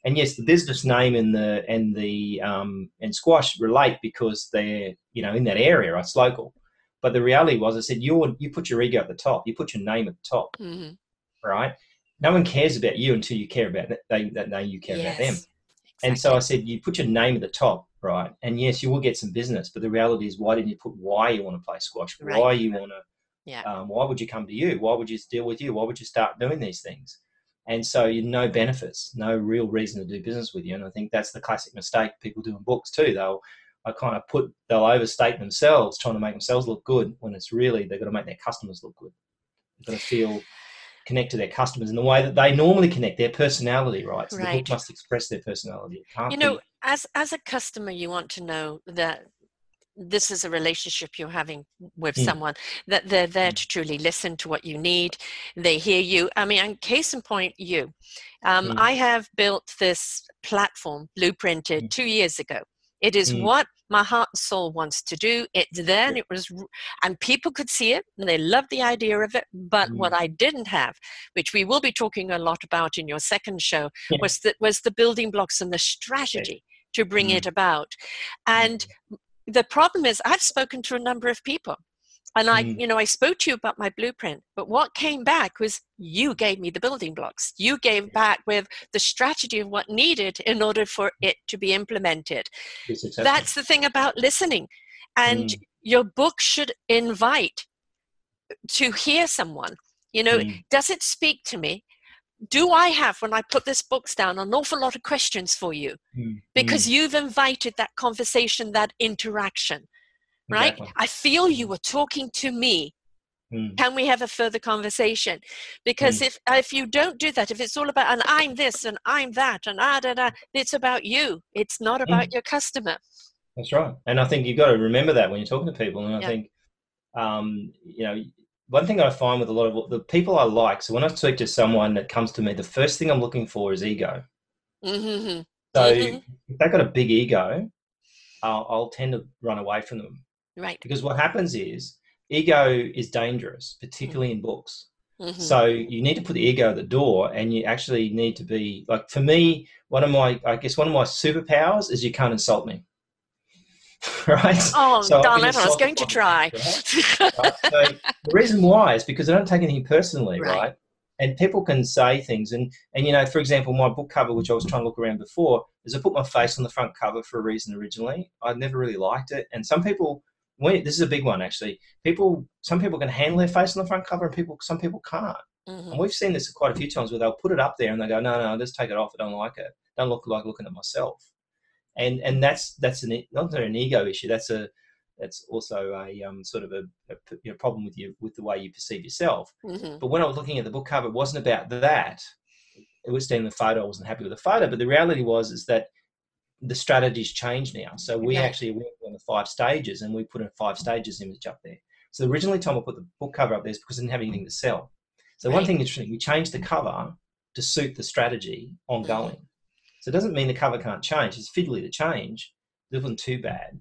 And yes, the business name and the and the um, and squash relate because they're you know in that area. Right? It's local. But the reality was, I said, you you put your ego at the top. You put your name at the top, Mhm. right? No one cares about you until you care about that. They that know you care about them. Yes, And so I said, you put your name at the top, right? And yes, you will get some business, but the reality is, why didn't you put why you want to play squash? Right. Why you want to? Yeah. Um, why would you come to you? Why would you deal with you? Why would you start doing these things? And so you no benefits, no real reason to do business with you. And I think that's the classic mistake people do in books too. They'll I kind of put they'll overstate themselves, trying to make themselves look good when it's really they've got to make their customers look good. They've got to feel connect to their customers in the way that they normally connect, their personality, right? So the Right. book must express their personality. You be- know as as a customer you want to know that this is a relationship you're having with Mm. someone that they're there Mm. to truly listen to what you need they hear you i mean and case in point you um, Mm. i have built this platform blueprinted two years ago it is Mm. what my heart and soul wants to do it's then it was and people could see it and they loved the idea of it but what Mm. i didn't have which we will be talking a lot about in your second show Yeah. was that was the building blocks and the strategy to bring Mm. it about and the problem is i've spoken to a number of people and i Mm. you know i spoke to you about my blueprint but what came back was you gave me the building blocks you gave back with the strategy of what needed in order for it to be implemented that's the thing about listening and Mm. your book should invite to hear someone you know Mm. does it speak to me do i have when i put this books down an awful lot of questions for you Mm. because Mm. you've invited that conversation that interaction right Exactly. i feel you were talking to me Mm. can we have a further conversation because if if you don't do that if it's all about and i'm this and i'm that and ah da da it's about you it's not about your customer That's right. And I think you've got to remember that when you're talking to people. And I Yeah. think, um, you know, one thing I find with a lot of the people I like, so when I speak to someone that comes to me, the first thing I'm looking for is ego. Mm-hmm. So Mhm. if they've got a big ego, I'll, I'll tend to run away from them right because what happens is ego is dangerous, particularly in books. hmm So you need to put the ego at the door, and you actually need to be like for me. One of my, I guess, one of my superpowers is you can't insult me. right? oh So I darn it i was going to try right? Right? So the reason why is because I don't take anything personally, Right. right? and people can say things and and you know for example my book cover which i was trying to look around before is i put my face on the front cover for a reason originally i never really liked it and some people when, this is a big one actually people some people can handle their face on the front cover and people some people can't mm-hmm. and we've seen this quite a few times where they'll put it up there and they go no no just take it off i don't like it don't look like looking at myself and and that's that's an not an ego issue that's a that's also a um, sort of a, a you know, problem with you with the way you perceive yourself. Mm-hmm. But when I was looking at the book cover, it wasn't about that. It was standing the photo. I wasn't happy with the photo, but the reality was is that the strategy's changed now. So we okay. actually worked on the five stages, and we put a five stages image up there. So originally, Tom, I put the book cover up there because I didn't have anything to sell. So right. one thing interesting, we changed the cover to suit the strategy ongoing. So it doesn't mean the cover can't change. It's fiddly to change. It wasn't too bad.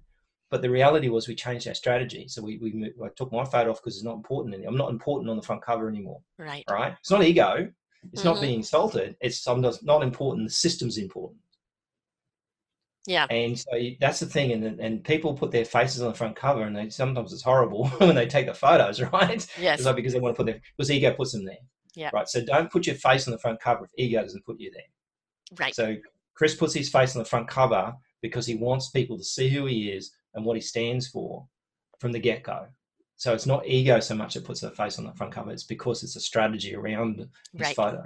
But the reality was we changed our strategy. So we, we I took my photo off because it's not important anymore. I'm not important on the front cover anymore. Right. Right. It's not ego. It's mm-hmm. not being insulted. It's I'm not, not important. The system's important. Yeah. And so that's the thing. And and people put their faces on the front cover, and they sometimes it's horrible when they take the photos, right? Yes. Like because they want to put their because ego puts them there. Yeah. Right. So don't put your face on the front cover if ego doesn't put you there. Right. So Chris puts his face on the front cover because he wants people to see who he is and what he stands for from the get go. So it's not ego so much that puts a face on the front cover. It's because it's a strategy around his right. photo.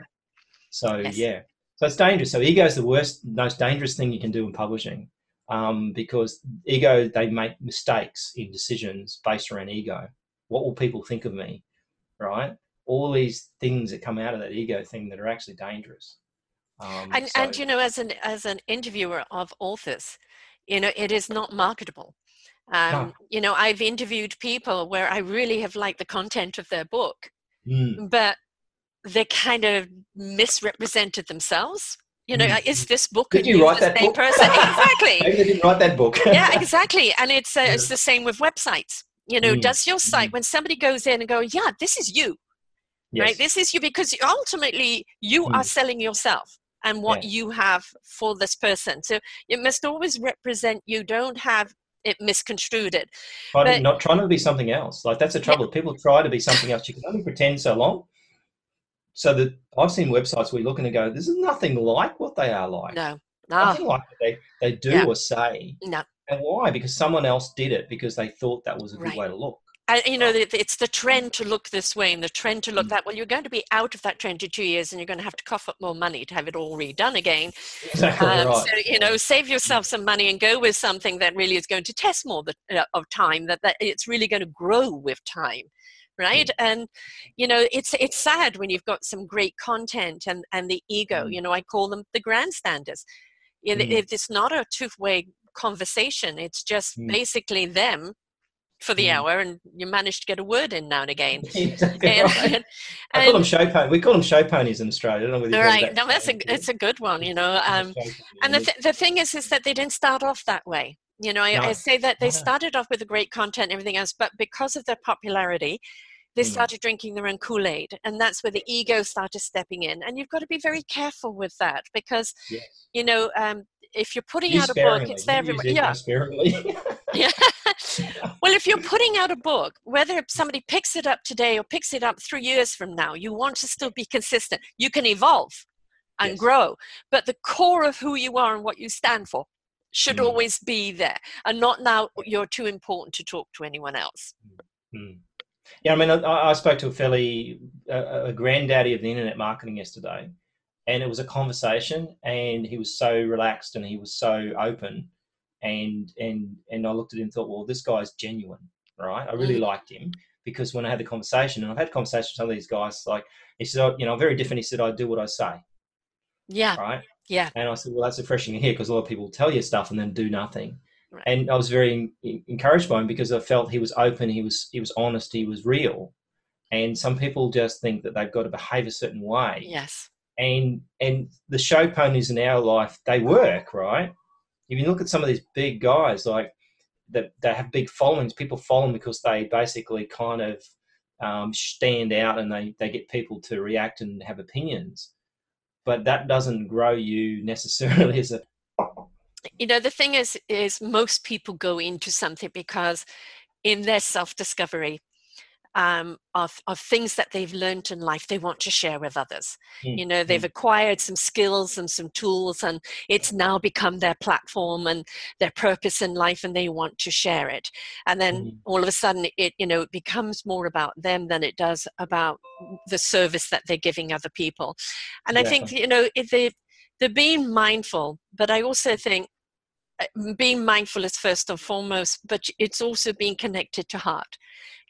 So yes. yeah, so it's dangerous. So ego is the worst, most dangerous thing you can do in publishing, um, because ego they make mistakes in decisions based around ego. What will people think of me, right? All these things that come out of that ego thing that are actually dangerous. Um, and, so, and you know, as an as an interviewer of authors, you know it is not marketable um, no. you know i've interviewed people where i really have liked the content of their book mm. but they kind of misrepresented themselves you know, mm. is this book Did you write that book? person? Exactly. Maybe they didn't write that book. yeah, exactly. And it's uh, it's the same with websites. You know, mm. does your site mm. when somebody goes in and go, yeah, this is you, yes. right? This is you because ultimately you are mm. selling yourself and what yeah. you have for this person. So it must always represent you. Don't have it misconstrued it. But, not trying to be something else. Like that's the trouble. Yeah. People try to be something else. You can only pretend so long. So that I've seen websites where you look and go, this is nothing like what they are like. No. No. Nothing like what they, they do yeah. or say. No. And why? Because someone else did it because they thought that was a good right. way to look and you know it's the trend to look this way and the trend to look mm. that well you're going to be out of that trend in two years and you're going to have to cough up more money to have it all redone again exactly um, right. so you know save yourself some money and go with something that really is going to test more the, uh, of time that, that it's really going to grow with time right and you know it's it's sad when you've got some great content and and the ego mm. you know i call them the grandstanders mm. it's not a two-way conversation it's just mm. basically them for the mm. hour and you manage to get a word in now and again. exactly and, right. and, I call them show ponies. We call them show ponies in Australia. right. No, that's a, it's a good one, you know. Um, and the, th- the thing is, is that they didn't start off that way. You know, I, no. I say that they started off with the great content and everything else, but because of their popularity, they mm. started drinking their own Kool-Aid. And that's where the ego started stepping in. And you've got to be very careful with that because, yes. you know, um, if you're putting Use out a book, it's there everywhere. Yeah. yeah. well, if you're putting out a book, whether somebody picks it up today or picks it up three years from now, you want to still be consistent. You can evolve and yes. grow, but the core of who you are and what you stand for should mm. always be there, and not now you're too important to talk to anyone else. Mm. Yeah, I mean, I, I spoke to a fairly a, a granddaddy of the internet marketing yesterday, and it was a conversation, and he was so relaxed and he was so open and and and I looked at him and thought, well, this guy's genuine, right? I really mm. liked him because when I had the conversation, and I've had conversations with some of these guys, like he said, oh, you know, very different. He said, I do what I say. Yeah. Right. Yeah. And I said, well, that's refreshing to hear because a lot of people tell you stuff and then do nothing. Right. And I was very encouraged by him because I felt he was open, he was he was honest, he was real. And some people just think that they've got to behave a certain way. Yes. And and the show ponies in our life, they work, right? if you look at some of these big guys, like that, they have big followings, people follow them because they basically kind of um, stand out and they, they get people to react and have opinions. But that doesn't grow you necessarily as a. You know, the thing is, is most people go into something because in their self discovery, um, of, of things that they've learned in life they want to share with others. Mm. You know, they've Mm. acquired some skills and some tools, and it's now become their platform and their purpose in life, and they want to share it. And then Mhm. all of a sudden, it you know it becomes more about them than it does about the service that they're giving other people. And I think you know if they they're being mindful, but I also think being mindful is first and foremost, but it's also being connected to heart.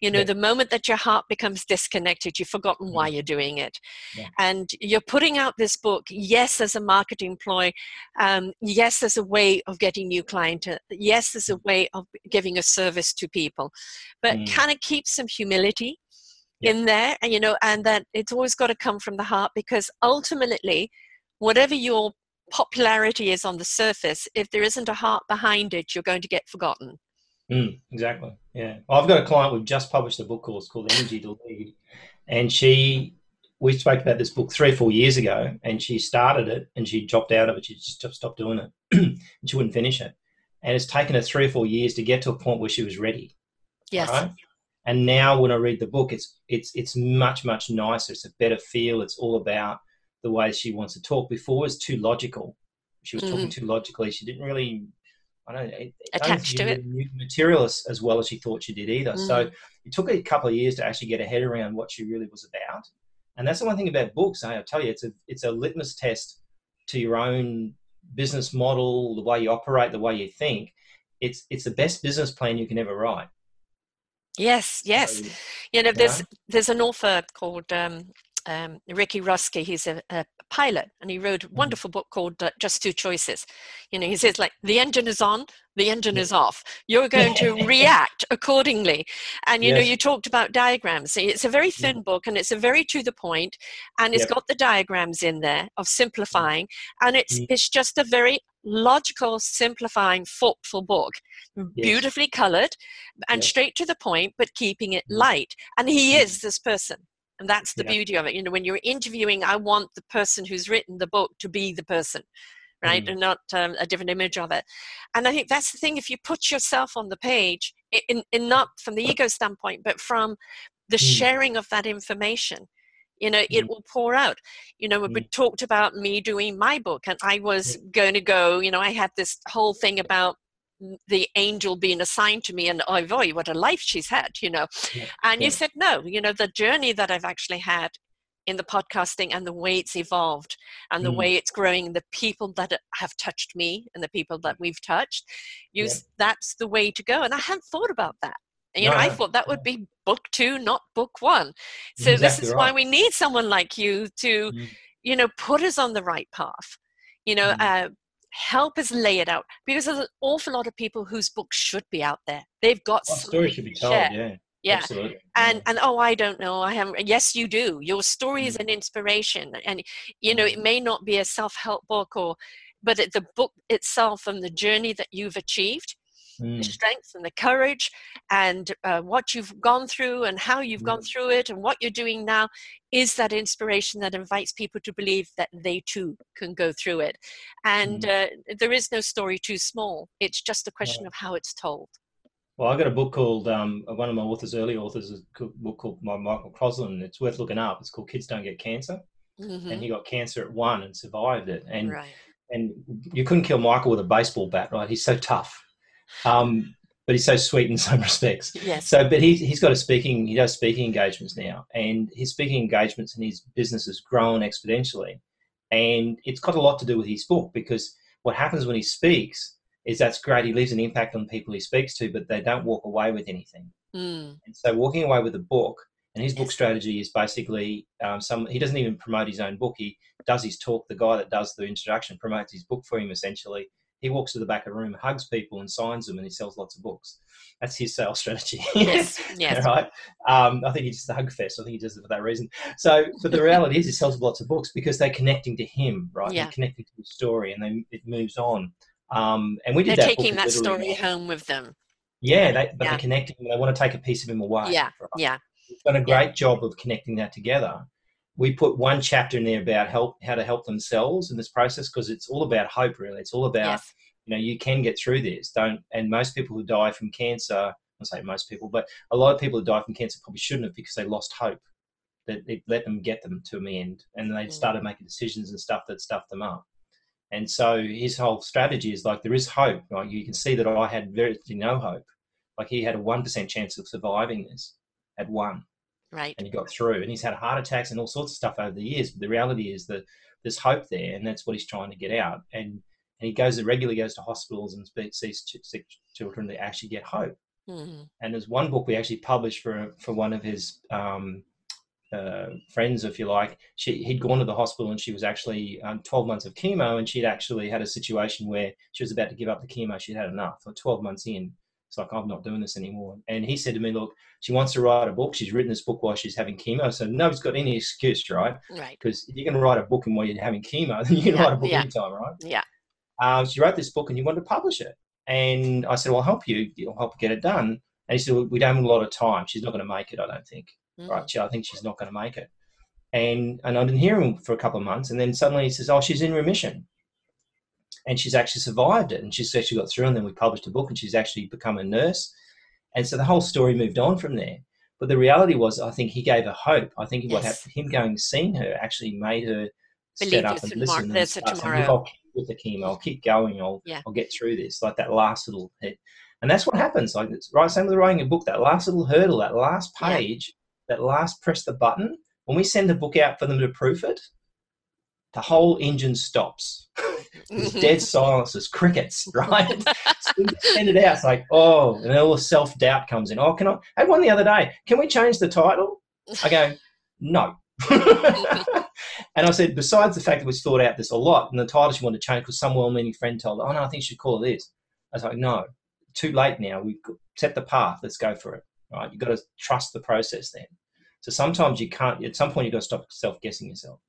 You know, Yeah. the moment that your heart becomes disconnected, you've forgotten why you're doing it. Yeah. And you're putting out this book, yes, as a marketing ploy, um, yes, as a way of getting new client, uh, yes, as a way of giving a service to people, but Mm. kind of keep some humility Yeah. in there, and you know, and that it's always got to come from the heart because ultimately, whatever your popularity is on the surface, if there isn't a heart behind it, you're going to get forgotten. Mm, exactly. Yeah. I've got a client we've just published a book course called Energy to Lead. And she, we spoke about this book three or four years ago, and she started it and she dropped out of it. She just stopped doing it and she wouldn't finish it. And it's taken her three or four years to get to a point where she was ready. Yes. Right? And now when I read the book, it's it's it's much, much nicer. It's a better feel. It's all about the way she wants to talk. Before was too logical. She was talking too logically. She didn't really I don't know, it- it Attached to it. material as, as well as she thought she did either. So Mm. it took a couple of years to actually get her head around what she really was about. And that's the one thing about books. eh, I'll tell you, it's a it's a litmus test to your own business model, the way you operate, the way you think. It's it's the best business plan you can ever write. Yes, yes. So, You know, you there's know? there's an author called um, um, Ricky Rusky. He's a, a pilot, and he wrote a Mm-hmm. wonderful book called uh, Just Two Choices. You know, he says like the engine is on, the engine Yeah. is off. You're going to react accordingly. And you know, you talked about diagrams. It's a very thin book, and it's a very to the point, and it's Yep. got the diagrams in there of simplifying, and it's Mm. it's just a very logical, simplifying, thoughtful book, beautifully colored and Yes. straight to the point, but keeping it light. And he is this person. And that's the Yeah. beauty of it. You know, when you're interviewing, I want the person who's written the book to be the person, right? Mm. And not um, a different image of it. And I think that's the thing. If you put yourself on the page, in, in not from the ego standpoint, but from the Mm. sharing of that information, you know, it Mm. will pour out. You know, we Mm. talked about me doing my book, and I was going to go, you know, I had this whole thing about the angel being assigned to me and oh boy what a life she's had you know. Yeah, and you said no you know the journey that i've actually had in the podcasting and the way it's evolved and the Mm. way it's growing the people that have touched me and the people that we've touched you yeah. that's the way to go. And i hadn't thought about that. And, you No, know i no, thought that would be book two not book one. So You're this exactly is why we need someone like you to Mm. you know put us on the right path. You know Mm. uh, help us lay it out because there's an awful lot of people whose books should be out there they've got Well, story should be told. Yeah. yeah Absolutely. and yeah. and oh i don't know i haven't yes you do your story is an inspiration and you know it Mm. may not be a self-help book or but it, the book itself and the journey that you've achieved the Mm. strength and the courage and uh, what you've gone through and how you've gone through it and what you're doing now is that inspiration that invites people to believe that they too can go through it and uh, there is no story too small it's just a question of how it's told Well, I got a book called um, one of my authors, early authors, a book called by Michael Crossland. It's worth looking up. It's called Kids Don't Get Cancer, Mhm. and he got cancer at one and survived it. And right and you couldn't kill Michael with a baseball bat, right? He's so tough, um, but he's so sweet in some respects. yes So, but he he's got a speaking. He does speaking engagements now, and his speaking engagements and his business has grown exponentially. And it's got a lot to do with his book because what happens when he speaks is that's great. He leaves an impact on people he speaks to, but they don't walk away with anything. Mm. And so, walking away with a book, and his book strategy is basically um, some. He doesn't even promote his own book. He does his talk. The guy that does the introduction promotes his book for him. Essentially, he walks to the back of the room, hugs people, and signs them, and he sells lots of books. That's his sales strategy. yes yes right? Um, I think he just hug fest. I think he does it for that reason. So, but the reality is, he sells lots of books because they're connecting to him, right? Yeah. They're connecting to the story, and then it moves on. Um, and we did they're that. taking that story home with them Yeah, they, but Yeah. they're connecting. They want to take a piece of him away. yeah right? yeah We've done a great job of connecting that together. We put one chapter in there about help, how to help themselves in this process because it's all about hope. Really, it's all about yes you know you can get through this. Don't and most people who die from cancer I say most people, but a lot of people who die from cancer probably shouldn't have because they lost hope. That it let them get them to the end, and they Mm. started making decisions and stuff that stuffed them up. And so his whole strategy is like there is hope. Like you can see that I had virtually no hope. Like he had a one percent chance of surviving this, at one, Right. and he got through. And he's had heart attacks and all sorts of stuff over the years. But the reality is that there's hope there, and that's what he's trying to get out. And and he goes regularly goes to hospitals and sees sick children that actually get hope. Mhm. And there's one book we actually published for for one of his um, uh, friends, if you like. She he'd gone to the hospital and she was actually um, 12 months of chemo, and she'd actually had a situation where she was about to give up the chemo. She'd had enough. For 12 months in, it's like I'm not doing this anymore. And he said to me, "Look, she wants to write a book. She's written this book while she's having chemo, so nobody's got any excuse, right? Right. Because if you can write a book and while you're having chemo, then you can Yeah, write a book yeah. anytime, right? Yeah. uh, she wrote this book and you want to publish it. And I said, well, I'll help you. I'll help get it done. And he said, well, we don't have a lot of time. She's not going to make it, I don't think. Mhm. Right? She, I think she's not going to make it. And, and I didn't hear him for a couple of months. And then suddenly he says, oh, she's in remission. And she's actually survived it. And she's actually got through. And then we published a book and she's actually become a nurse. And so the whole story moved on from there. But the reality was, I think he gave her hope. I think what happened, him going and seeing her actually made her Believe set up and listen. and start saying. I'll keep with the chemo. I'll keep going. I'll, Yeah. I'll get through this. Like that last little hit. And that's what happens. Like it's right, same with writing a book. That last little hurdle, that last Yeah. page, that last press the button. When we send the book out for them to proof it, the whole engine stops. There's dead silence. There's crickets, right? so we send it out. It's like, oh, and all the self doubt comes in. Oh, can I? I had one the other day. Can we change the title? I go, no. and I said, besides the fact that we've thought out this a lot, and the title she wanted to change because some well-meaning friend told her, oh no, I think you should call it this. I was like, no, too late now. We've set the path. Let's go for it. Right? You've got to trust the process then. So sometimes you can't. At some point, you've got to stop self-guessing yourself.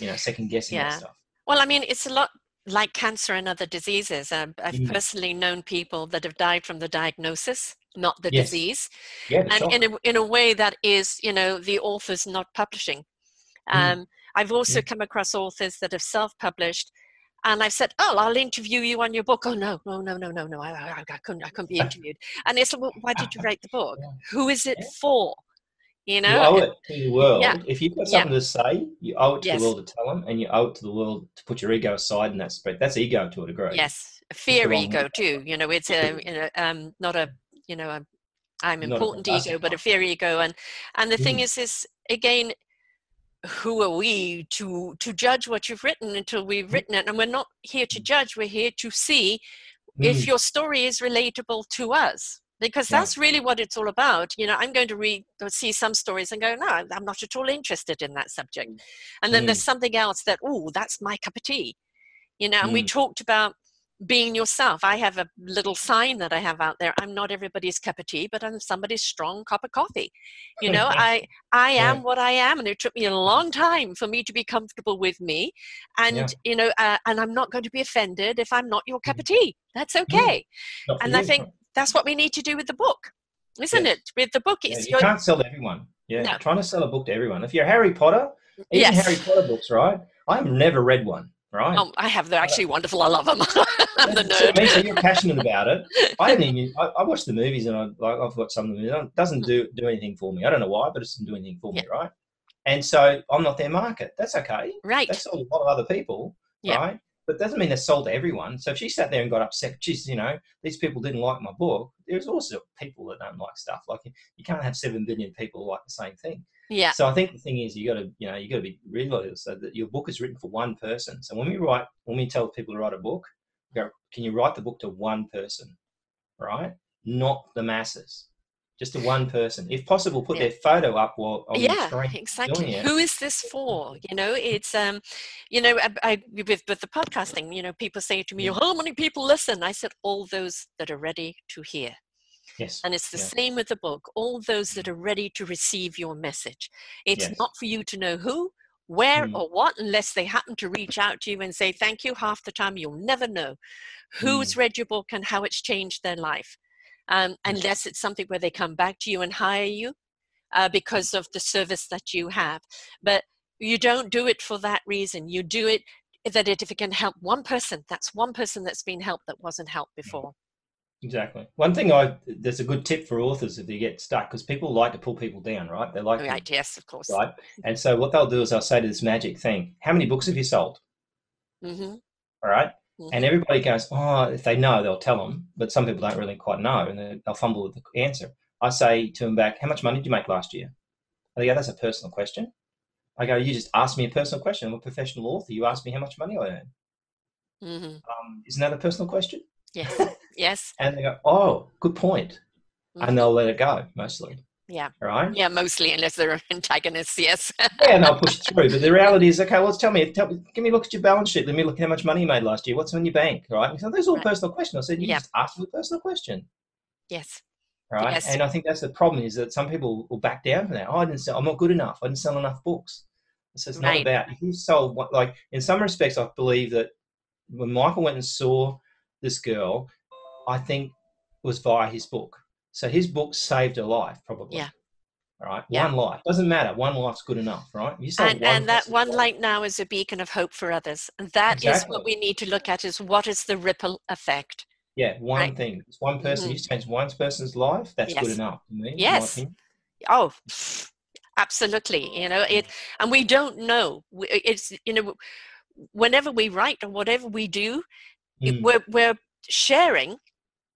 You know, second guessing Yeah. stuff. Well, I mean, it's a lot like cancer and other diseases. Um, I've Mm. personally known people that have died from the diagnosis, not the Yes. disease, Yeah, and in a, in a way that is, you know, the author's not publishing. Mm. Um, I've also come across authors that have self-published, and I've said, "Oh, I'll interview you on your book." Oh no, no, no, no, no, no! I, I, I couldn't, I couldn't be interviewed. And it's, well, why did you write the book? Who is it for? You know, you owe it to the world. yeah. If you've got Yeah. something to say, you owe it to Yes. the world to tell them, and you owe it to the world to put your ego aside in that respect. That's ego to a degree. Yes, fear ego with too. You know, it's a you know, um, not a you know, a, I'm important ego, but a fear ego. And and the thing Mm. is, is again, who are we to to judge what you've written until we've written it? And we're not here to judge. We're here to see if Mm, your story is relatable to us because Yeah. that's really what it's all about you know i'm going to read or see some stories and go no i'm not at all interested in that subject and then there's something else that oh that's my cup of tea you know and we Mm. talked about being yourself i have a little sign that i have out there i'm not everybody's cup of tea but i'm somebody's strong cup of coffee you know i i Yeah. am what i am and it took me a long time for me to be comfortable with me and Yeah. you know uh, and i'm not going to be offended if i'm not your cup of tea that's okay not for and I think? That's what we need to do with the book, isn't Yes. it? With the book, Yeah, it's you your can't sell to everyone. Yeah, No. trying to sell a book to everyone. If you're Harry Potter, even yes. Harry Potter books, right? I've never read one, right? Oh, I have. They're actually wonderful. I love them. I'm the mean, so you're passionate about it. I didn't even. I, I watched the movies and I, like, I've got some of them. It doesn't do do anything for me. I don't know why, but it doesn't do anything for me, right? And so I'm not their market. That's okay. Right. That's a lot of other people, Yeah. right? But doesn't mean they're sold to everyone. So if she sat there and got upset, geez, you know, these people didn't like my book. There's also people that don't like stuff. Like you can't have seven billion people like the same thing. Yeah. So I think the thing is, you got to, you know, you got to be realistic so that your book is written for one person. So when we write, when we tell people to write a book, go, can you write the book to one person, right? Not the masses, just to one person. If possible, put Yeah. their photo up while on Yeah, exactly. Who is this for? You know, it's um, you know, I, I with with the podcasting, you know, people say to me, Mm. "How many people listen?" I said, "All those that are ready to hear." Yes. And it's the Yeah. same with the book. All those that are ready to receive your message. It's Yes. not for you to know who, where, Mm. or what, unless they happen to reach out to you and say thank you. Half the time, you'll never know who's Mm. read your book and how it's changed their life, um, unless it's something where they come back to you and hire you uh, because of the service that you have. But you don't do it for that reason. You do it that if it can help one person, that's one person that's been helped that wasn't helped before. Exactly. One thing I there's a good tip for authors if they get stuck because people like to pull people down, right? They like right. To, yes, of course. Right. And so what they'll do is they'll say to this magic thing, "How many books have you sold?" Mm-hmm. All right? Mm-hmm. And everybody goes, "Oh, if they know, they'll tell them." But some people don't really quite know, and they'll fumble with the answer. I say to them back, "How much money did you make last year?" They go, "That's a personal question." I go, "You just asked me a personal question. I'm a professional author. You asked me how much money I earn. Mm-hmm. Um, isn't that a personal question?" Yes. Yes. and they go, "Oh, good point," Mhm. and they'll let it go mostly. Yeah. Right. Yeah, mostly unless they're antagonists. Yes. yeah, and I'll push through. But the reality is, okay, well, tell me, tell me, give me a look at your balance sheet. Let me look at how much money you made last year. What's in your bank, right? So those are all Right. personal questions. I said, you Yeah. just ask a personal question, yes. right? Yes. And I think that's the problem is that some people will back down from that. Oh, I didn't sell. I'm not good enough. I didn't sell enough books. So it's not about if you sold what, like in some respects, I believe that when Michael went and saw this girl, I think it was via his book. So his book saved a life, probably. Yeah. All right. Yeah. One life doesn't matter. One life's good enough, right? You And, and that one life. light now is a beacon of hope for others. And that is Exactly. what we need to look at is what is the ripple effect? Yeah, one Right. thing. It's one person. Mhm. You change one person's life. That's good enough me. in Yes. Oh, absolutely. You know, it, and we don't know. It's, you know, whenever we write or whatever we do, Mm, we're, we're sharing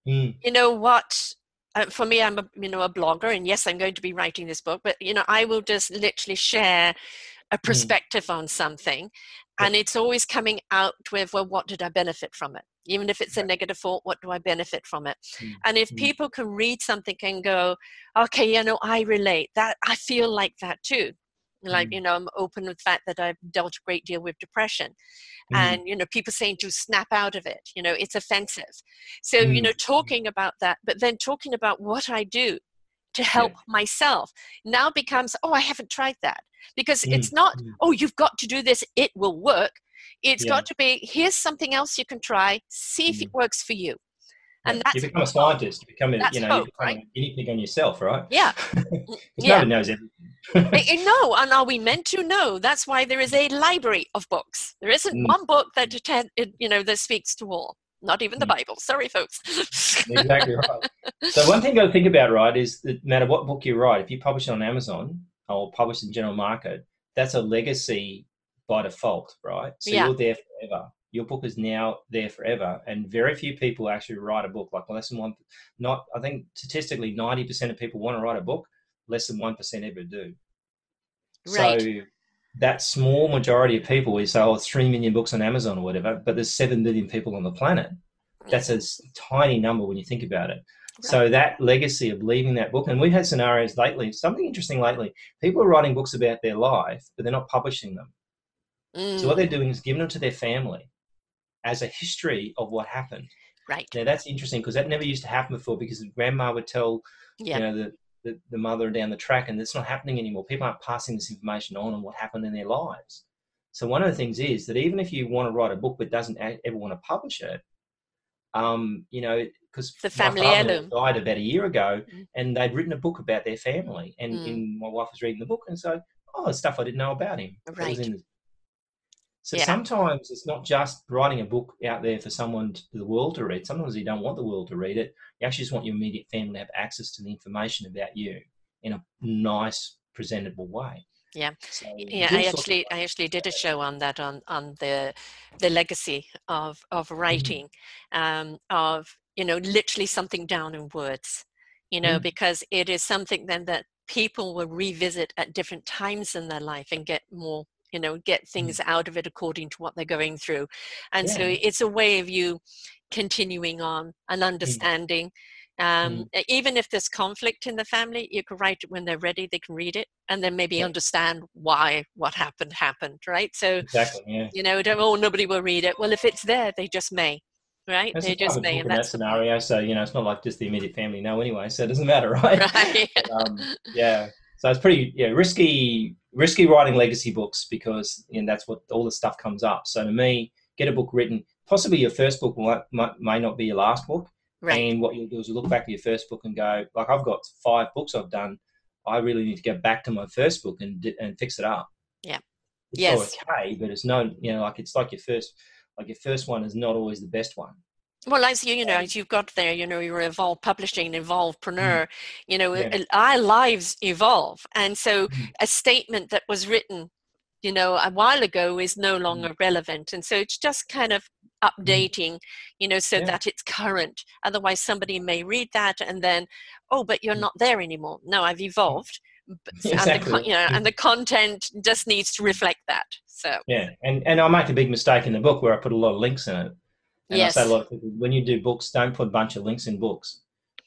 mm, you know what uh, for me i'm a you know a blogger and yes i'm going to be writing this book but you know i will just literally share a perspective on something and it's always coming out with well what did i benefit from it? Even if it's a negative thought what do i benefit from it? Mm, and if mm. people can read something and go okay you know i relate that i feel like that too like Mm. you know i'm open with the fact that i've dealt a great deal with depression mm, and you know people saying to snap out of it you know it's offensive so you Mm. know talking about that but then talking about what i do to help myself now becomes oh i haven't tried that because Mm, it's not mm. oh you've got to do this it will work It's Yeah. got to be here's something else you can try see if it works for you and Yeah, that's you become a scientist. You become a, you know, hope, you become right? a guinea pig on yourself, right? yeah Because yeah. nobody knows everything. No and are we meant to no that's why there is a library of books there isn't Mm. one book that you know that speaks to all not even the Mm. bible sorry folks exactly right. So one thing you got to think about, right, is that no matter what book you write, if you publish it on Amazon or publish in general market, that's a legacy by default, right? So Yeah. you're there forever. Your book is now there forever, and very few people actually write a book. Like less than one, not I think statistically, ninety percent of people want to write a book. Less than one percent ever do. Right. So that small majority of people, we say, oh, it's three million books on Amazon or whatever, but there's seven billion people on the planet. That's a tiny number when you think about it. Right. So that legacy of leaving that book, and we've had scenarios lately. Something interesting lately. People are writing books about their life, but they're not publishing them. So what Mm, they're doing is giving them to their family as a history of what happened. right Now that's interesting because that never used to happen before. Because grandma would tell yeah you know the, the the mother down the track, and it's not happening anymore. People aren't passing this information on on what happened in their lives. So one of the things is that even if you want to write a book but doesn't ever want to publish it, um, you know, because The family heirloom. died about a year ago, Mm. and they'd written a book about their family, and, Mm. and my wife was reading the book and so, oh, stuff I didn't know about him. that was in So Yeah. sometimes it's not just writing a book out there for someone to the world to read. Sometimes you don't want the world to read it. You actually just want your immediate family to have access to the information about you in a nice, presentable way. Yeah. So yeah i actually i actually did a show on that on on the the legacy of of Mm. writing um of you know literally something down in words you know Mm. because it is something then that people will revisit at different times in their life and get more you know get things out of it according to what they're going through and so Mm. It's a way of you continuing on and understanding um, Mm. even if there's conflict in the family you can write it when they're ready they can read it and then maybe Yeah. understand why what happened happened right so Exactly. Yeah. you know don't oh nobody will read it well if it's there they just may right That's they just may in and that scenario. So you know, it's not like just the immediate family know anyway. So it doesn't matter, right? right um, yeah. So it's pretty yeah risky risky writing legacy books because you know, that's what all the stuff comes up. So to me, get a book written. Possibly your first book might, might, may not be your last book. right And what you'll do is you look back at your first book and go, like I've got five books I've done. I really need to go back to my first book and and fix it up. Yeah. It's Yes. okay, but it's no, you know, like it's like your first, like your first one is not always the best one. Well, as you, you know, as you've got there, you know, you're evolve publishing, evolvepreneur, mm. you know, yeah. our lives evolve. And so mm. a statement that was written, you know, a while ago is no mm. longer mm. relevant. And so it's just kind of updating, you know, so yeah. that it's current. Otherwise, somebody may read that and then, oh, but you're not there anymore. No, I've evolved. Exactly. And the, you know, and the content just needs to reflect that. So yeah, and and I make a big mistake in the book where I put a lot of links in it and yes. I say a lot of people, when you do books, don't put a bunch of links in books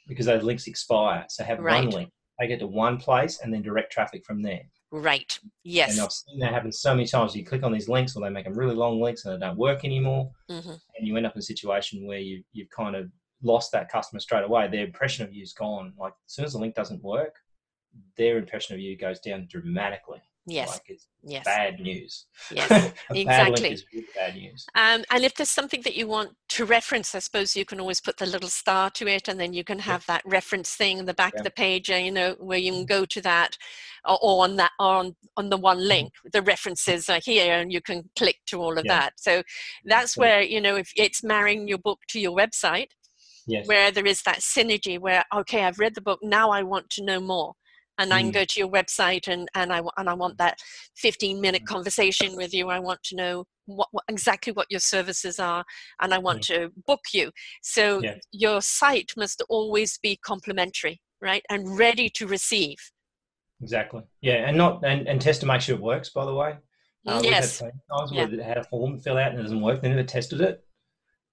because those links expire. So have right. one link. Take it to one place and then direct traffic from there. Right. Yes. And I've seen that happen so many times. You click on these links or they make them really long links and they don't work anymore. Mm-hmm. And you end up in a situation where you, you've kind of lost that customer straight away. Their impression of you is gone. Like as soon as the link doesn't work, their impression of you goes down dramatically. Yes. Like it's yes. bad news. Yes, exactly. Really bad news. Um, and if there's something that you want to reference, I suppose you can always put the little star to it, and then you can have yeah. that reference thing in the back yeah. of the page, uh, you know, where you can mm-hmm. go to that, or, or on that on on the one mm-hmm. link. The references are here, and you can click to all of yeah. that. So that's where you know if it's marrying your book to your website. Yes. Where there is that synergy, where okay, I've read the book, now I want to know more and mm. I can mm. go to your website and, and I and I want that 15 minute mm. conversation with you. I want to know what, what exactly what your services are, and I want mm. to book you. So yes. your site must always be complementary, right, and ready to receive. Exactly. Yeah, and not and, and test to make sure it works. By the way, uh, yes. We've had yeah. had a form fill out and it doesn't work. They never tested it.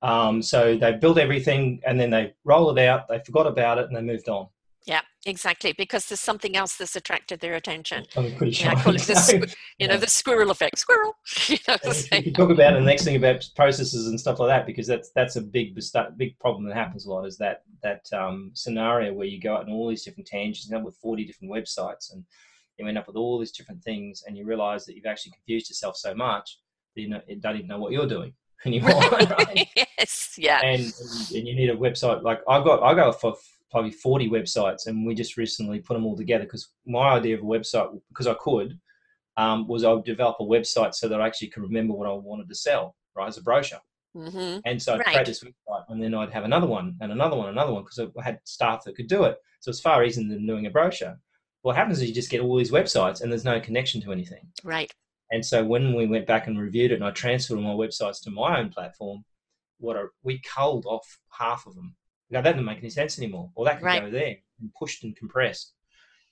Um, so they built everything and then they roll it out. They forgot about it and they moved on. Yeah, exactly. Because there's something else that's attracted their attention. I'm pretty sure. Yeah, I call it the, you know, the squirrel effect. Squirrel. you know, you talk about the next thing about processes and stuff like that, because that's that's a big big problem that happens a lot. Is that that um, scenario where you go out in all these different tangents, you end up with 40 different websites, and you end up with all these different things, and you realize that you've actually confused yourself so much that you know, don't even know what you're doing anymore. right? yes. Yeah. And, and, and you need a website like I've got. I go for probably 40 websites and we just recently put them all together because my idea of a website because i could um, was i would develop a website so that i actually could remember what i wanted to sell right as a brochure. Mm-hmm. and so i'd right. create this website and then i'd have another one and another one another one because i had staff that could do it. So it's far easier than doing a brochure. What happens is you just get all these websites and there's no connection to anything. Right. And so when we went back and reviewed it and i transferred all my websites to my own platform what I, we culled off half of them now that doesn't make any sense anymore. Or that could right. go there and pushed and compressed.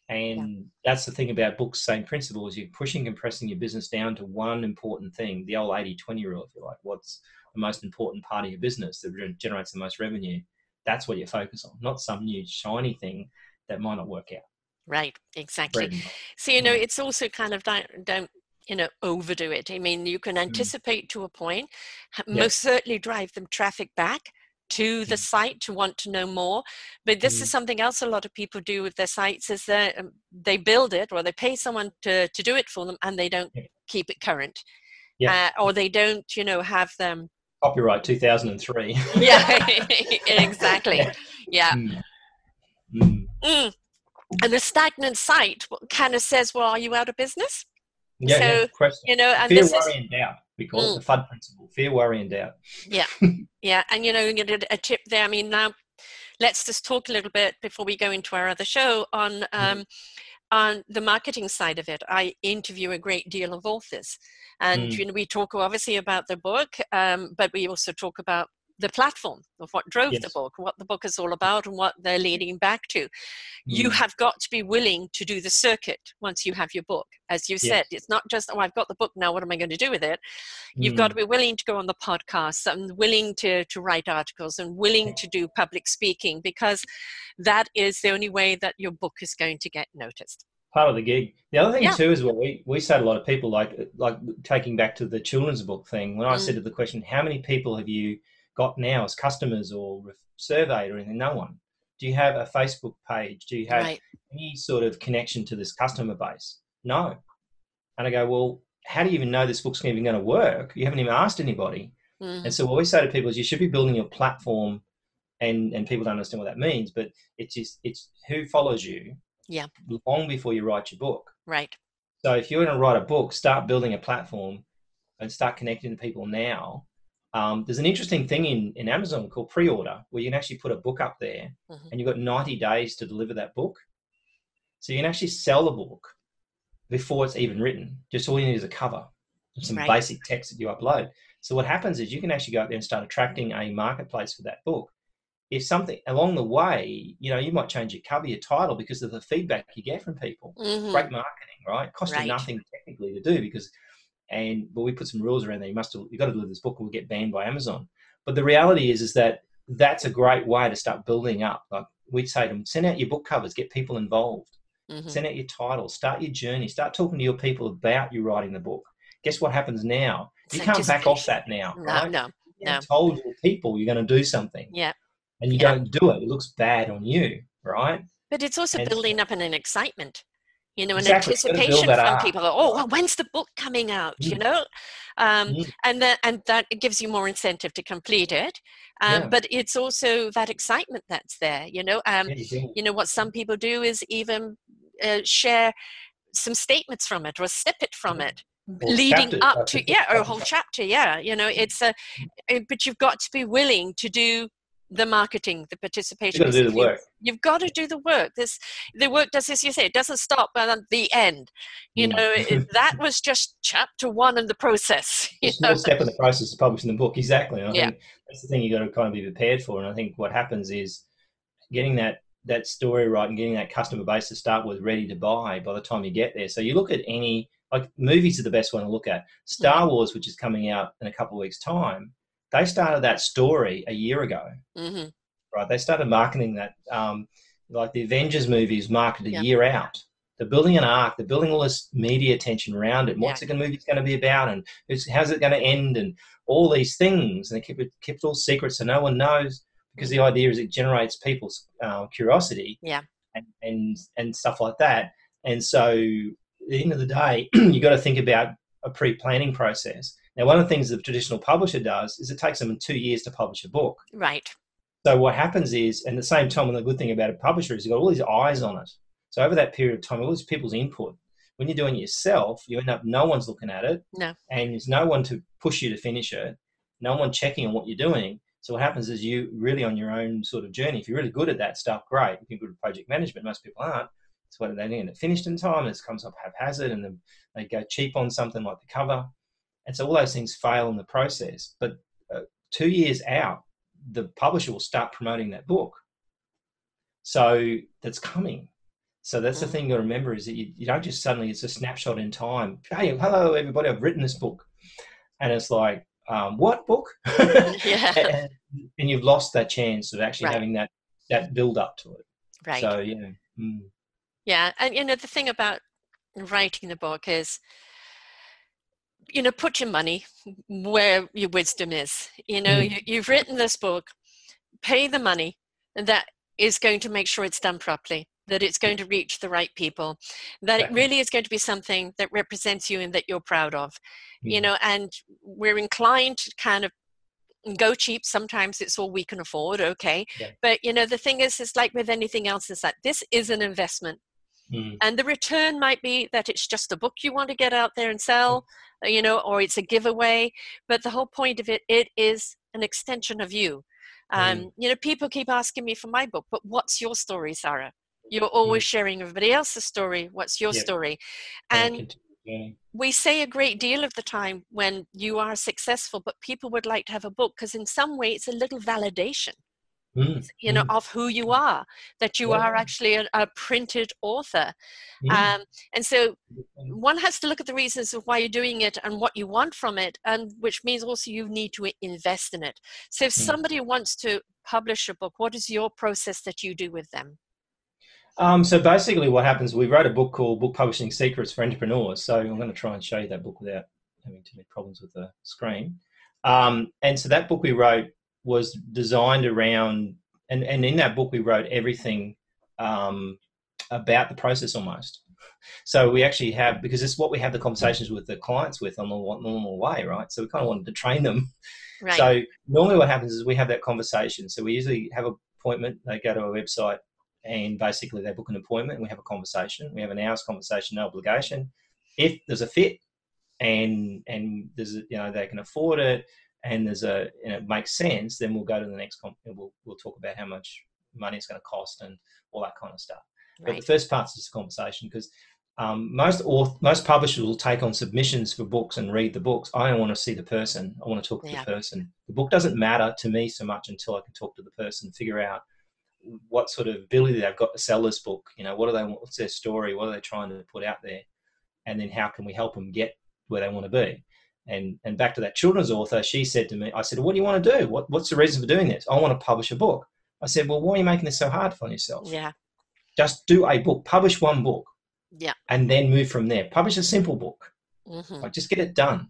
And yeah. that's the thing about books, same principle is you're pushing, compressing your business down to one important thing, the old 80 20 rule, if you like. What's the most important part of your business that generates the most revenue? That's what you focus on, not some new shiny thing that might not work out. Right, exactly. So, you know, it's also kind of don't, don't you know overdo it i mean you can mm. anticipate mm. to a point most certainly drive them traffic back to the mm. site to want to know more but this mm. is something else a lot of people do with their sites is that um, they build it or they pay someone to, to do it for them and they don't keep it current yeah. Uh, or they don't you know have them copyright 2003 yeah exactly yeah mm. Mm. Mm. and the stagnant site kind of says well are you out of business yeah, so, yeah. you know and fear this worry is, and doubt we call it the FUD principle fear worry and doubt yeah Yeah, and you know, you get a tip there. I mean, now let's just talk a little bit before we go into our other show on mm-hmm. um, on the marketing side of it. I interview a great deal of authors, and mm. you know, we talk obviously about the book, um, but we also talk about the platform of what drove yes. the book, what the book is all about, and what they're leading back to. Mm. You have got to be willing to do the circuit once you have your book. As you yes. said, it's not just, oh, I've got the book now, what am I going to do with it? You've mm. got to be willing to go on the podcast and willing to, to write articles and willing to do public speaking because that is the only way that your book is going to get noticed part of the gig. The other thing yeah. too is what we we say to a lot of people like like taking back to the children's book thing. When I mm. said to the question, how many people have you got now as customers or surveyed or anything? No one. Do you have a Facebook page? Do you have right. any sort of connection to this customer base? No. And I go, well, how do you even know this book's even going to work? You haven't even asked anybody. Mm-hmm. And so what we say to people is you should be building your platform and and people don't understand what that means, but it's just it's who follows you yeah long before you write your book. Right. So if you're going to write a book, start building a platform and start connecting to people now Um, there's an interesting thing in, in Amazon called pre-order where you can actually put a book up there mm-hmm. and you've got 90 days to deliver that book. So you can actually sell the book before it's even written. Just all you need is a cover and some right. basic text that you upload. So what happens is you can actually go out there and start attracting a marketplace for that book. If something along the way, you know, you might change your cover, your title because of the feedback you get from people. Mm-hmm. Great marketing, right? Cost right. you nothing technically to do because and but we put some rules around there. You must you got to deliver this book or we'll get banned by Amazon. But the reality is is that that's a great way to start building up. Like we'd say to them, send out your book covers, get people involved. Mm-hmm. Send out your title, start your journey, start talking to your people about you writing the book. Guess what happens now? You can't back off that now. No, right? no, no. told your people you're going to do something. Yeah. And you yeah. don't do it. It looks bad on you, right? But it's also and building up an excitement you know, an exactly. anticipation from up. people. Oh, well, when's the book coming out? Mm. You know, um, mm. and that and that gives you more incentive to complete it. Um, yeah. But it's also that excitement that's there. You know, um, yeah, you, you, know what some people do is even uh, share some statements from it or a snippet from it leading chapter, up to yeah or a whole chapter yeah you know it's a eh, but you've got to be willing to do the marketing, the participation. You've got to do the work. You've got to do the work. This the work does as you say, it doesn't stop at the end. You mm. know, it, that was just chapter one in the process. A small step in the process of publishing the book, exactly. And I yeah. think that's the thing you have got to kind of be prepared for. And I think what happens is getting that that story right and getting that customer base to start with ready to buy by the time you get there. So you look at any like movies are the best one to look at. Star mm. Wars, which is coming out in a couple of weeks' time, they started that story a year ago. Mm-hmm. Right? They started marketing that, um, like the Avengers movies marketed a year out. They're building an arc. They're building all this media attention around it. What's yeah. the movie going to be about, and how's it going to end, and all these things. And they keep it kept all secret so no one knows because the idea is it generates people's uh, curiosity. Yeah. And, and and stuff like that. And so at the end of the day, you've got to think about a pre-planning process. Now, one of the things the traditional publisher does is it takes them two years to publish a book. Right. So what happens is, and the same time, and the good thing about a publisher is you've got all these eyes on it. So over that period of time, all these people's input. When you're doing it yourself, you end up no one's looking at it. No. And there's no one to push you to finish it. No one checking on what you're doing. So what happens is you really on your own sort of journey. If you're really good at that stuff, great. If you're good at project management, most people aren't. So what they get it finished in time, it comes up haphazard, and then they go cheap on something like the cover, and so all those things fail in the process. But uh, two years out, the publisher will start promoting that book. So that's coming. So that's the mm. thing you got to remember is that you, you don't just suddenly, it's a snapshot in time. Hey, hello, everybody, I've written this book. And it's like, um, what book? yeah. and, and, you've lost that chance of actually right. having that, that build up to it. Right. So, yeah. Mm. Yeah. And, you know, the thing about writing the book is you know put your money where your wisdom is you know mm. you, you've written this book pay the money and that is going to make sure it's done properly that it's going to reach the right people that it really is going to be something that represents you and that you're proud of mm. you know and we're inclined to kind of go cheap sometimes it's all we can afford okay yeah. but you know the thing is it's like with anything else is that this is an investment Mm. And the return might be that it's just a book you want to get out there and sell, mm. you know, or it's a giveaway. But the whole point of it, it is an extension of you. Um, mm. You know, people keep asking me for my book, but what's your story, Sarah? You're always mm. sharing everybody else's story. What's your yep. story? And we say a great deal of the time when you are successful, but people would like to have a book because, in some way, it's a little validation mm, you know, mm. of who you are, that you yeah. are actually a, a printed author. Mm. Um, and so one has to look at the reasons of why you're doing it and what you want from it, and which means also you need to invest in it. So if mm. somebody wants to publish a book, what is your process that you do with them? Um, so basically, what happens? We wrote a book called "Book Publishing Secrets for Entrepreneurs." So I'm going to try and show you that book without having too many problems with the screen. Um, and so that book we wrote was designed around, and, and in that book we wrote everything um, about the process almost. So we actually have because it's what we have the conversations with the clients with on the normal way, right? So we kind of wanted to train them. Right. So normally what happens is we have that conversation. So we usually have an appointment. They go to our website and basically they book an appointment. And we have a conversation. We have an hour's conversation, no obligation. If there's a fit and and there's a, you know they can afford it, and there's a and it makes sense, then we'll go to the next comp and we'll we'll talk about how much money it's going to cost and all that kind of stuff. Right. But the first part's just a conversation because um, most author, most publishers will take on submissions for books and read the books. I don't want to see the person. I want to talk to yeah. the person. The book doesn't matter to me so much until I can talk to the person, figure out what sort of ability they've got to sell this book. You know, what do they want? What's their story? What are they trying to put out there? And then how can we help them get where they want to be? And and back to that children's author, she said to me, I said, what do you want to do? What, what's the reason for doing this? I want to publish a book. I said, well, why are you making this so hard for yourself? Yeah. Just do a book, publish one book yeah. And then move from there. Publish a simple book. Mm-hmm. Like just get it done.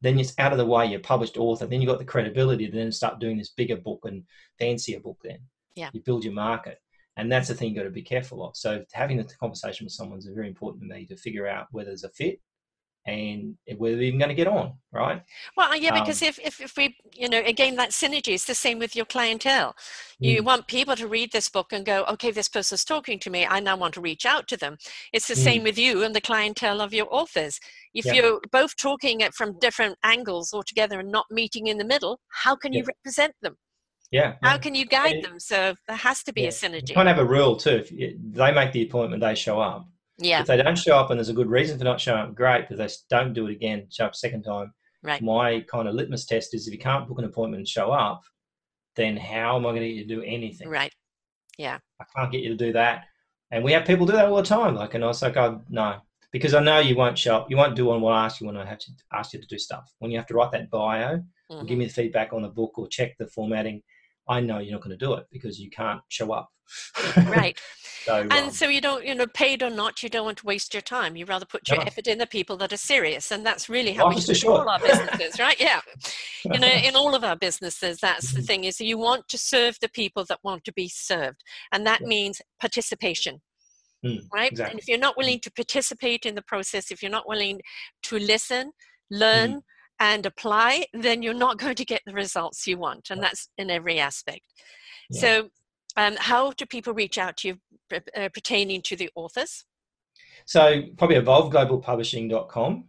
Then it's out of the way. You're published author. Then you've got the credibility to then start doing this bigger book and fancier book. Then yeah. you build your market, and that's the thing you've got to be careful of. So having the conversation with someone is very important to me to figure out whether there's a fit and they're even going to get on, right? Well, yeah, because um, if, if, if we, you know, again, that synergy is the same with your clientele. You mm. want people to read this book and go, okay, this person's talking to me. I now want to reach out to them. It's the mm. same with you and the clientele of your authors. If yeah. you're both talking it from different angles altogether and not meeting in the middle, how can yeah. you represent them? Yeah. How can you guide them? So there has to be a synergy. You can't have a rule too. If they make the appointment, they show up yeah. If they don't show up and there's a good reason for not showing up, great. If they don't do it again, show up second time. Right. My kind of litmus test is if you can't book an appointment and show up, then how am I going to get you to do anything? Right. Yeah. I can't get you to do that. And we have people do that all the time. Like, and I was like, oh, no, because I know you won't show up. You won't do what I ask you when I have to ask you to do stuff. When you have to write that bio mm-hmm. or give me the feedback on the book or check the formatting, I know you're not going to do it because you can't show up. right. And um, so you don't, you know, paid or not, you don't want to waste your time. You rather put your no. effort in the people that are serious, and that's really how we should do all our businesses, right? Yeah, you know, in all of our businesses, that's the thing is you want to serve the people that want to be served, and that yeah. means participation. Mm, right exactly. and if you're not mm. willing to participate in the process if you're not willing to listen learn mm. and apply then you're not going to get the results you want and that's in every aspect yeah. so um, how do people reach out to you uh, pertaining to the authors? So probably evolveglobalpublishing.com.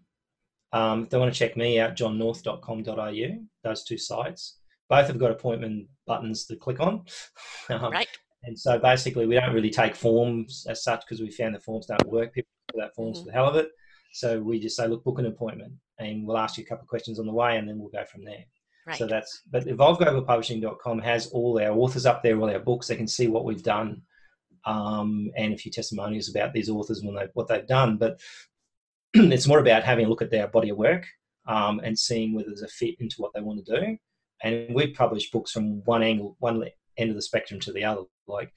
Um, if they want to check me out, johnnorth.com.au, those two sites. Both have got appointment buttons to click on. um, right. And so basically, we don't really take forms as such because we found the forms don't work. People fill out forms mm-hmm. for the hell of it. So we just say, look, book an appointment, and we'll ask you a couple of questions on the way, and then we'll go from there. Right. So that's, but evolveglobalpublishing.com has all our authors up there, all our books. They can see what we've done um, and a few testimonials about these authors and they what they've done. But it's more about having a look at their body of work um, and seeing whether there's a fit into what they want to do. And we've published books from one angle, one end of the spectrum to the other. Like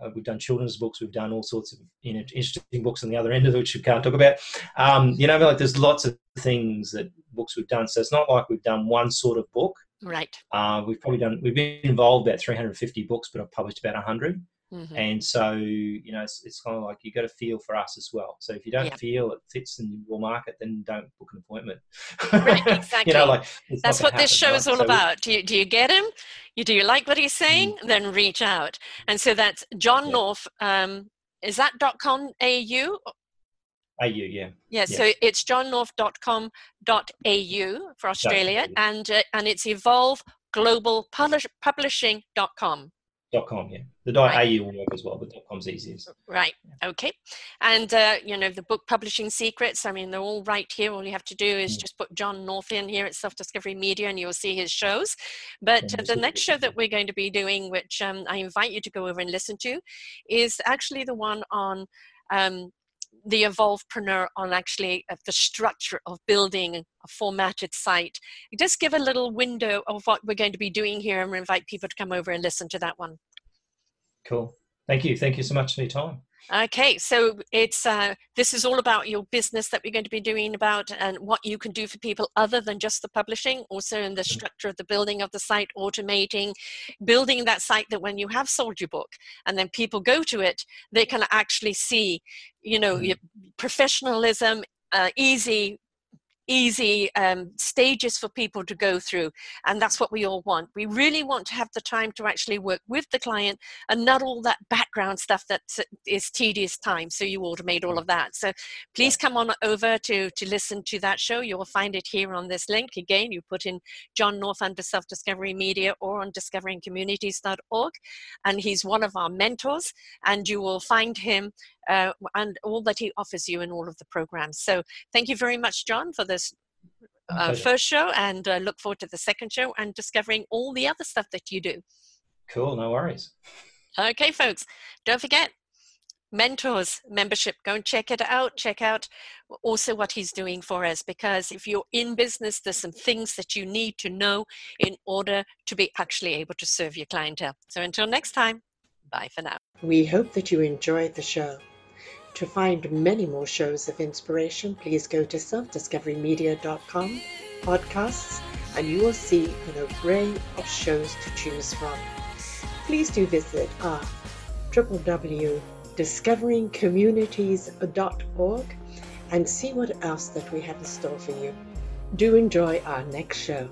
uh, we've done children's books, we've done all sorts of you know interesting books on the other end of it, which we can't talk about. Um, you know, like there's lots of things that books we've done. So it's not like we've done one sort of book. Right. Uh, we've probably done. We've been involved about 350 books, but I've published about 100. Mm-hmm. And so, you know, it's, it's, kind of like you got to feel for us as well. So if you don't yeah. feel it fits in your market, then don't book an appointment. Right, exactly. you know, like that's what this show is all right? about. So do you do you get him? You do you like what he's saying? Mm-hmm. Then reach out. And so that's John yeah. North. Um, is that dot com au? AU, yeah. yeah. Yeah, so it's johnnorth.com.au for Australia, and uh, and it's evolve global publishing.com com. Yeah. The dot right. au will work as well but dot com's easiest. Right okay. And uh, you know the book publishing secrets i mean they're all right here. All you have to do is mm. just put john north in here at self discovery media and you'll see his shows. But uh, the next show that we're going to be doing which um, i invite you to go over and listen to is actually the one on um, the evolvepreneur on actually uh, the structure of building a formatted site. Just give a little window of what we're going to be doing here and invite people to come over and listen to that one. Cool. Thank you. Thank you so much for your time. Okay, so it's uh, this is all about your business that we're going to be doing about and what you can do for people other than just the publishing, also in the mm-hmm. structure of the building of the site, automating, building that site that when you have sold your book and then people go to it, they can actually see, you know, mm-hmm. professionalism, uh, easy easy um, stages for people to go through. And that's what we all want. We really want to have the time to actually work with the client and not all that background stuff that is tedious time. So you automate all of that. So please come on over to, to listen to that show. You will find it here on this link. Again, you put in John North under Self Discovery Media or on discoveringcommunities.org. And he's one of our mentors. And you will find him uh, and all that he offers you in all of the programs. So thank you very much, John, for this uh, first show, and uh, look forward to the second show and discovering all the other stuff that you do. Cool, no worries. Okay, folks, don't forget mentors membership go and check it out check out also what he's doing for us because if you're in business there's some things that you need to know in order to be actually able to serve your clientele so until next time bye for now we hope that you enjoyed the show to find many more shows of inspiration, please go to selfdiscoverymedia.com podcasts and you will see an array of shows to choose from. Please do visit our www.discoveringcommunities.org and see what else that we have in store for you. Do enjoy our next show.